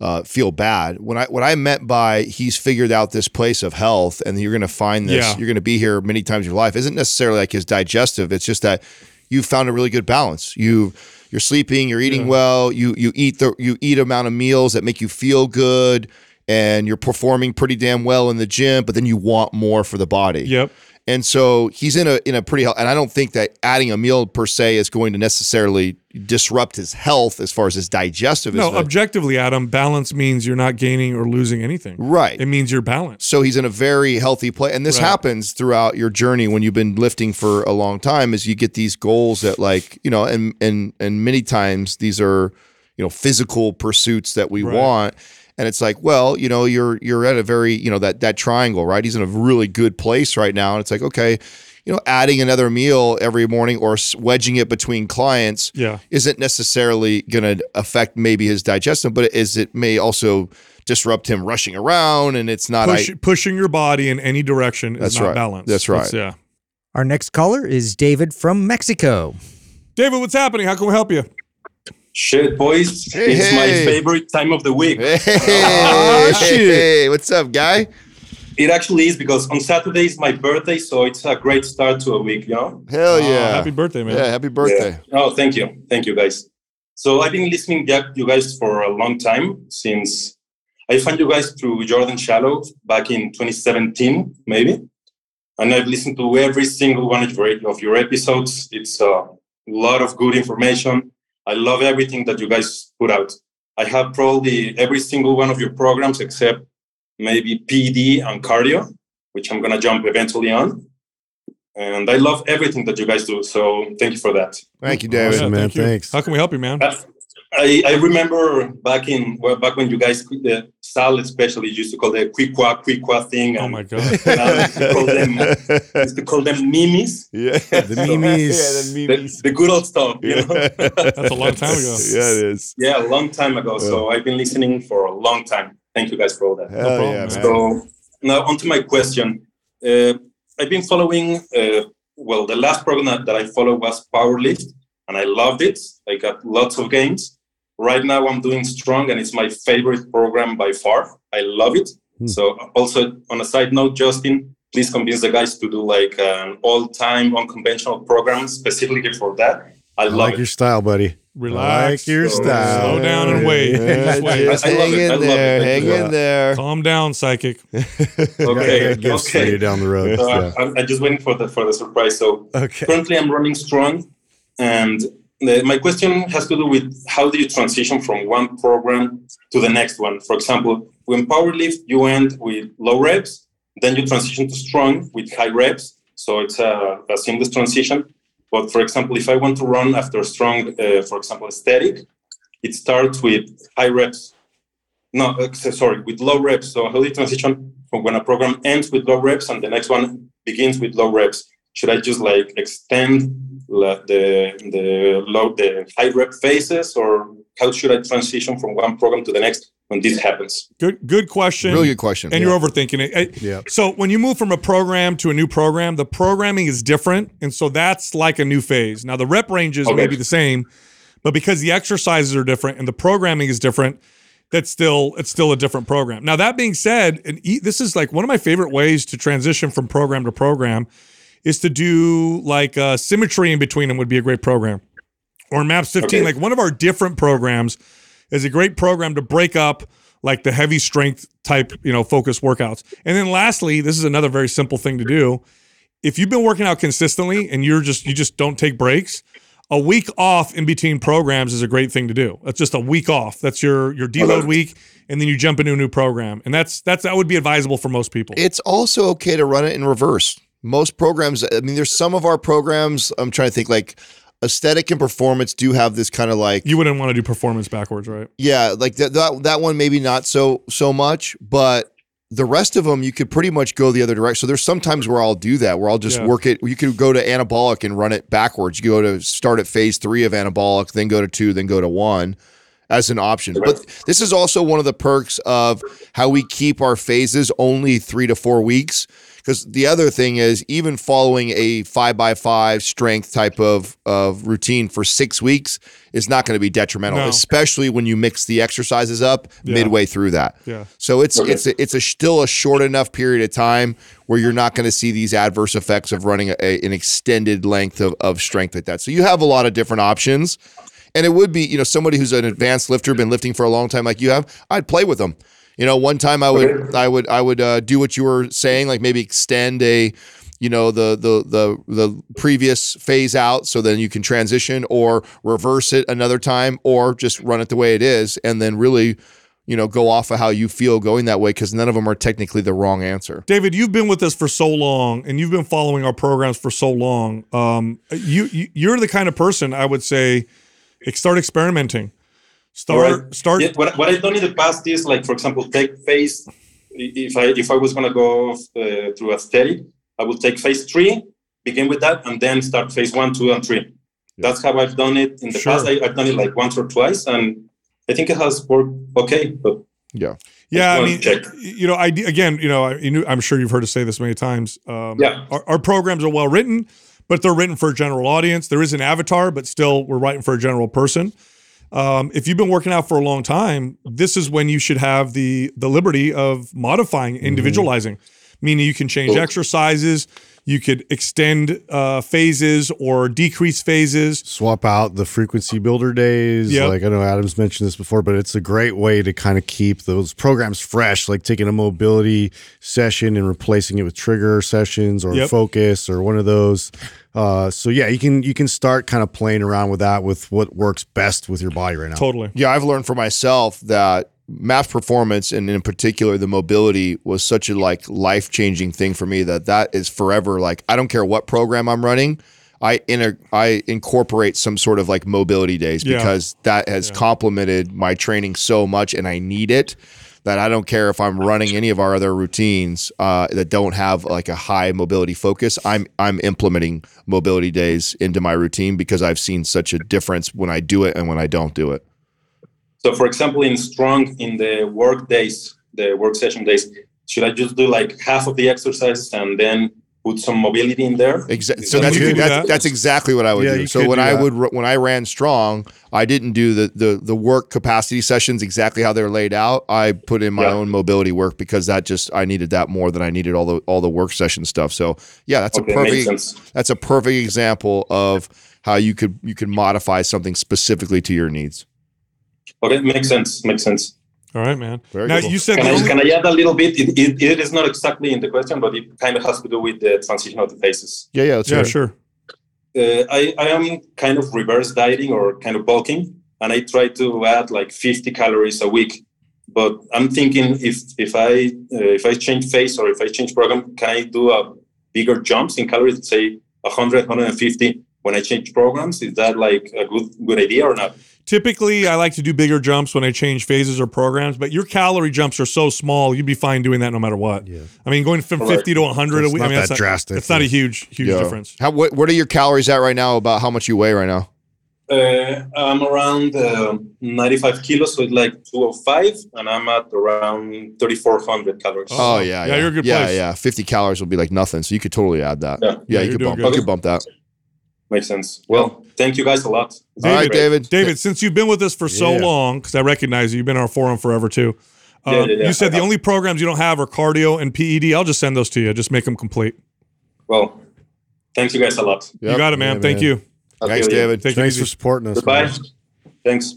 uh, feel bad. When I what I meant by he's figured out this place of health, and you're going to find this, Yeah. you're going to be here many times in your life, isn't necessarily like his digestive. It's just that you found a really good balance. You you're sleeping, you're eating well, you you eat the you eat amount of meals that make you feel good. And you're performing pretty damn well in the gym, but then you want more for the body. Yep. And so he's in a in a pretty and I don't think that adding a meal per se is going to necessarily disrupt his health as far as his digestive No, objectively, Adam, balance means you're not gaining or losing anything. right. It means you're balanced. so he's in a very healthy place, and this Right. happens throughout your journey when you've been lifting for a long time. Is you get these goals that, like you know, and and and many times these are you know physical pursuits that we Right. want. And it's like, well, you know, you're you're at a very, you know, that that triangle, right? He's in a really good place right now, and it's like, okay, you know, adding another meal every morning or wedging it between clients Yeah. isn't necessarily going to affect maybe his digestion, but it is it may also disrupt him rushing around, and it's not. Push, I, pushing your body in any direction That's is not right. balanced. That's right. yeah. Our next caller is David from Mexico. David, what's happening? How can we help you? Shit, boys. Hey, it's my favorite time of the week. hey, Ah, hey, what's up, guy? It actually is because on Saturday is my birthday, so it's a great start to a week, you know? Hell Oh, yeah! happy birthday, man. Yeah, happy birthday. Yeah. Oh, thank you. Thank you, guys. So I've been listening to you guys for a long time since I found you guys through Jordan Shallow back in 2017, maybe. And I've listened to every single one of your episodes. It's a lot of good information. I love everything that you guys put out. I have probably every single one of your programs except maybe PD and cardio, which I'm going to jump eventually on. And I love everything that you guys do. So thank you for that. Thank you, David. Awesome, man. thank you. Thanks. How can we help you, man? I, I remember back in well, back when you guys uh, Sal especially used to call the quiqua quiqua thing. Oh my god. now I used to call them used to call them mimes, Yeah, The memes. yeah, the the, the good old stuff. You know? That's a long time ago. yeah, it is. yeah, a long time ago. So I've been listening for a long time. Thank you guys for all that. Hell problem, yeah, man. man. So now onto my question. Uh, I've been following. Uh, well, the last program that, that I followed was Powerlift, and I loved it. I got lots of gains. Right now, I'm doing Strong, and it's my favorite program by far. I love it. Hmm. So, also on a side note, Justin, please convince the guys to do like an all-time unconventional program specifically for that. I I love like it. your style, buddy. Relax. like your So- style. Slow down and wait. Yeah, Just wait. just I love hang it. I in love there. Hang in there. Calm down, psychic. Okay. Yeah, you okay. down the road. So yeah. I, I'm, I'm just waiting for the for the surprise. So Okay. currently I'm running strong, and the, my question has to do with how do you transition from one program to the next one? For example, when powerlift you end with low reps, then you transition to strong with high reps. So it's a, a seamless transition. But for example, if I want to run after strong, uh, for example, static, it starts with high reps. No, uh, sorry, with low reps. So how do you transition from when a program ends with low reps and the next one begins with low reps? Should I just like extend the the low the high rep phases, or how should I transition from one program to the next when this happens? Good good question. Really good question. And you're overthinking it. Yeah. So when you move from a program to a new program, the programming is different, and so that's like a new phase. Now the rep ranges may be the same, but because the exercises are different and the programming is different, that's still it's still a different program. Now that being said, and e- this is like one of my favorite ways to transition from program to program is to do like uh, symmetry in between them would be a great program. Or Maps 15, Okay. like one of our different programs is a great program to break up like the heavy strength type, you know, focus workouts. And then lastly, this is another very simple thing to do. If you've been working out consistently and you're just you just don't take breaks, a week off in between programs is a great thing to do. That's just a week off. That's your your deload week and then you jump into a new program. And that's that's that would be advisable for most people. It's also okay to run it in reverse. Most programs, I mean, there's some of our programs, I'm trying to think like aesthetic and performance do have this kind of like, you wouldn't want to do performance backwards, right? yeah, like that, that, that one maybe not so, so much, but the rest of them, you could pretty much go the other direction. So there's sometimes where I'll do that, where I'll just Yeah. work it. You could go to anabolic and run it backwards. You go to start at phase three of anabolic, then go to two, then go to one as an option. But this is also one of the perks of how we keep our phases only three to four weeks. Because the other thing is, even following a five by five strength type of, of routine for six weeks is not going to be detrimental, No. especially when you mix the exercises up Yeah. midway through that. Yeah. So it's Okay. it's a, it's a still a short enough period of time where you're not going to see these adverse effects of running a, a- an extended length of, of strength like that. So you have a lot of different options, and it would be you know somebody who's an advanced lifter, been lifting for a long time like you have. I'd play with them. You know, one time I would I would I would uh, do what you were saying, like maybe extend a you know the the the the previous phase out so then you can transition or reverse it another time or just run it the way it is and then really you know go off of how you feel going that way because none of them are technically the wrong answer David, you've been with us for so long, and you've been following our programs for so long. Um, you, you you're the kind of person I would say, start experimenting. Start Alright. start. Yeah, what, what I've done in the past is like, for example, take phase. If I if I was gonna go uh, through study, I would take phase three, begin with that, and then start phase one, two, and three. That's how I've done it in the Sure. past. I, I've done it like once or twice, and I think it has worked okay. But yeah Yeah, I mean, check. you know, I again, you know, I, you knew, I'm sure you've heard us say this many times. Um, Yeah. our, our programs are well written, but they're written for a general audience. There is an avatar, but still, we're writing for a general person. Um, if you've been working out for a long time, this is when you should have the the liberty of modifying, individualizing, meaning you can change exercises, you could extend uh, phases or decrease phases. swap out the frequency builder days. Yep. Like I know Adam's mentioned this before, but it's a great way to kind of keep those programs fresh, like taking a mobility session and replacing it with trigger sessions or Yep. focus or one of those. Uh, so yeah, you can you can start kind of playing around with that with what works best with your body right now. Totally. yeah i've learned for myself that MAPS performance and in particular the mobility was such a like life-changing thing for me that that is forever like i don't care what program i'm running I inter- I incorporate some sort of like mobility days Yeah. because that has complemented my training so much and I need it that I don't care if I'm running any of our other routines uh, that don't have like a high mobility focus. I'm I'm implementing mobility days into my routine because I've seen such a difference when I do it and when I don't do it. So, for example, in strong, in the work days, the work session days, should I just do like half of the exercise and then put some mobility in there? Exactly. So Is that's You could do that's, that. that's exactly what I would Yeah, do. So when do I would r- when I ran strong, I didn't do the the the work capacity sessions exactly how they're laid out. I put in my Yeah. own mobility work because that just I needed that more than I needed all the all the work session stuff. So yeah, that's Okay, a perfect that's a perfect example of how you could you could modify something specifically to your needs. Okay, makes sense. Makes sense. All right, man. Very now cool. you said Can the I, only- can I add a little bit? It, it, it is not exactly in the question, but it kind of has to do with the transition of the phases. Yeah, yeah, yeah, right. sure. Uh, I, I am kind of reverse dieting or kind of bulking, and I try to add like 50 calories a week. But I'm thinking if if I uh, if I change phase or if I change program, can I do a bigger jumps in calories? Say 100, 150 when I change programs. Is that like a good good idea or not? Typically, I like to do bigger jumps when I change phases or programs, but your calorie jumps are so small, you'd be fine doing that no matter what. Yeah. I mean, going from Correct. 50 to 100 a It's week, not I mean, that that's drastic, Not, it's not a huge, huge Yeah. difference. How what, what are your calories at right now? About how much you weigh right now? Uh, I'm around uh, 95 kilos, so it's like 205, and I'm at around 3,400 calories. Oh yeah, Yeah, you're a good yeah, place. yeah. Fifty calories will be like nothing, so you could totally add that. Yeah. Yeah, Yeah, you could bump. good. You could bump that. Makes sense. Well, thank you guys a lot. All right, David. David, since you've been with us for so Yeah. long, because I recognize you, you've been on our forum forever too. Uh, Yeah, yeah, yeah. You said the I- only programs you don't have are cardio and PED. I'll just send those to you. Just make them complete. Well, thanks you guys a lot. You got it, man. Yeah, Thank man. you. I'll Thanks. David. Take it Thanks easy. for supporting us. Goodbye. man. Thanks.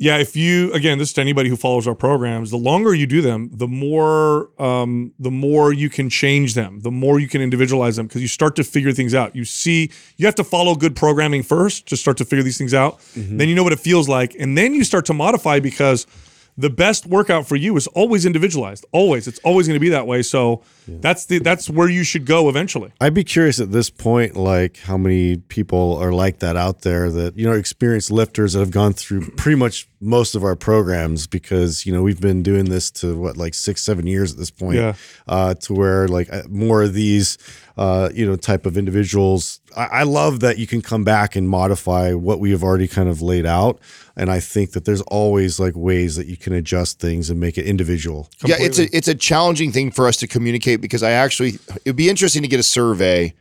Yeah, if you again, this is to anybody who follows our programs. The longer you do them, the more um, the more you can change them, the more you can individualize them because you start to figure things out. You see, you have to follow good programming first to start to figure these things out. Then you know what it feels like, and then you start to modify because the best workout for you is always individualized. Always, it's always going to be that way. So that's the that's where you should go eventually. I'd be curious at this point, like how many people are like that out there that, you know, experienced lifters that have gone through pretty much most of our programs because, you know, we've been doing this to what, like six, seven years at this point. Yeah. Uh, to where like more of these, uh, you know, type of individuals. I, I love that you can come back and modify what we have already kind of laid out. And I think that there's always like ways that you can adjust things and make it individual. Yeah, it's a it's a challenging thing for us to communicate because I actually it'd be interesting to get a survey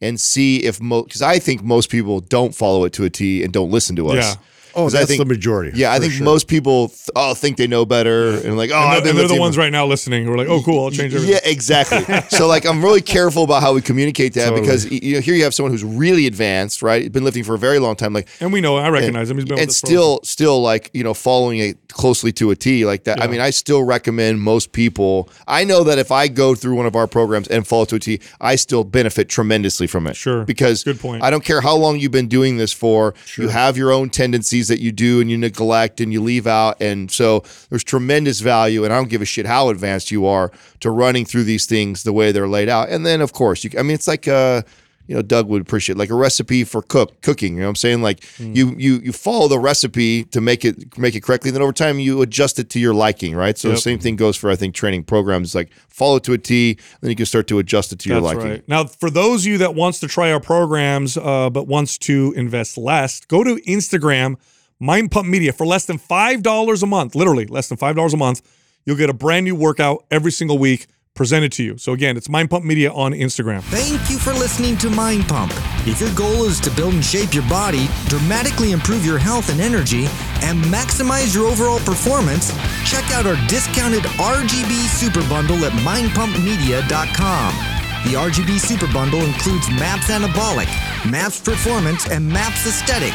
and see if most because I think most people don't follow it to a T and don't listen to us. Yeah. Oh, 'Cause I that's think- the majority. Yeah, I think sure. most people th- oh think they know better and like oh and, and they're the ones right now listening who are like, "Oh, cool, I'll change everything." Yeah, exactly. so like I'm really careful about how we communicate that Totally. because you know here you have someone who's really advanced, right? Been lifting for a very long time, like And we know, I recognize him. He's been with and us for- still still like you know following it closely to a T like that. I mean, I still recommend most people. I know that if I go through one of our programs and follow to a T, I still benefit tremendously from it. Sure. because Good point. I don't care how long you've been doing this for. You have your own tendencies that you do and you neglect and you leave out, and so there's tremendous value. And I don't give a shit how advanced you are to running through these things the way they're laid out. And then of course you. I mean, it's like uh you know, Doug would appreciate like a recipe for cook cooking. You know what I'm saying? Like Mm. you you you follow the recipe to make it make it correctly. and Then over time you adjust it to your liking, right? So Yep. the same thing goes for I think training programs. Like follow it to a T, then you can start to adjust it to your That's liking. right. Now, for those of you that wants to try our programs uh, but wants to invest less, go to Instagram, Mind Pump Media, for less than five dollars a month. Literally less than five dollars a month. You'll get a brand new workout every single week presented to you. So again, it's Mind Pump Media on Instagram. Thank you for listening to Mind Pump. If your goal is to build and shape your body, dramatically improve your health and energy, and maximize your overall performance, check out our discounted RGB Super Bundle at mindpumpmedia.com. The RGB Super Bundle includes MAPS Anabolic, MAPS Performance, and MAPS Aesthetic.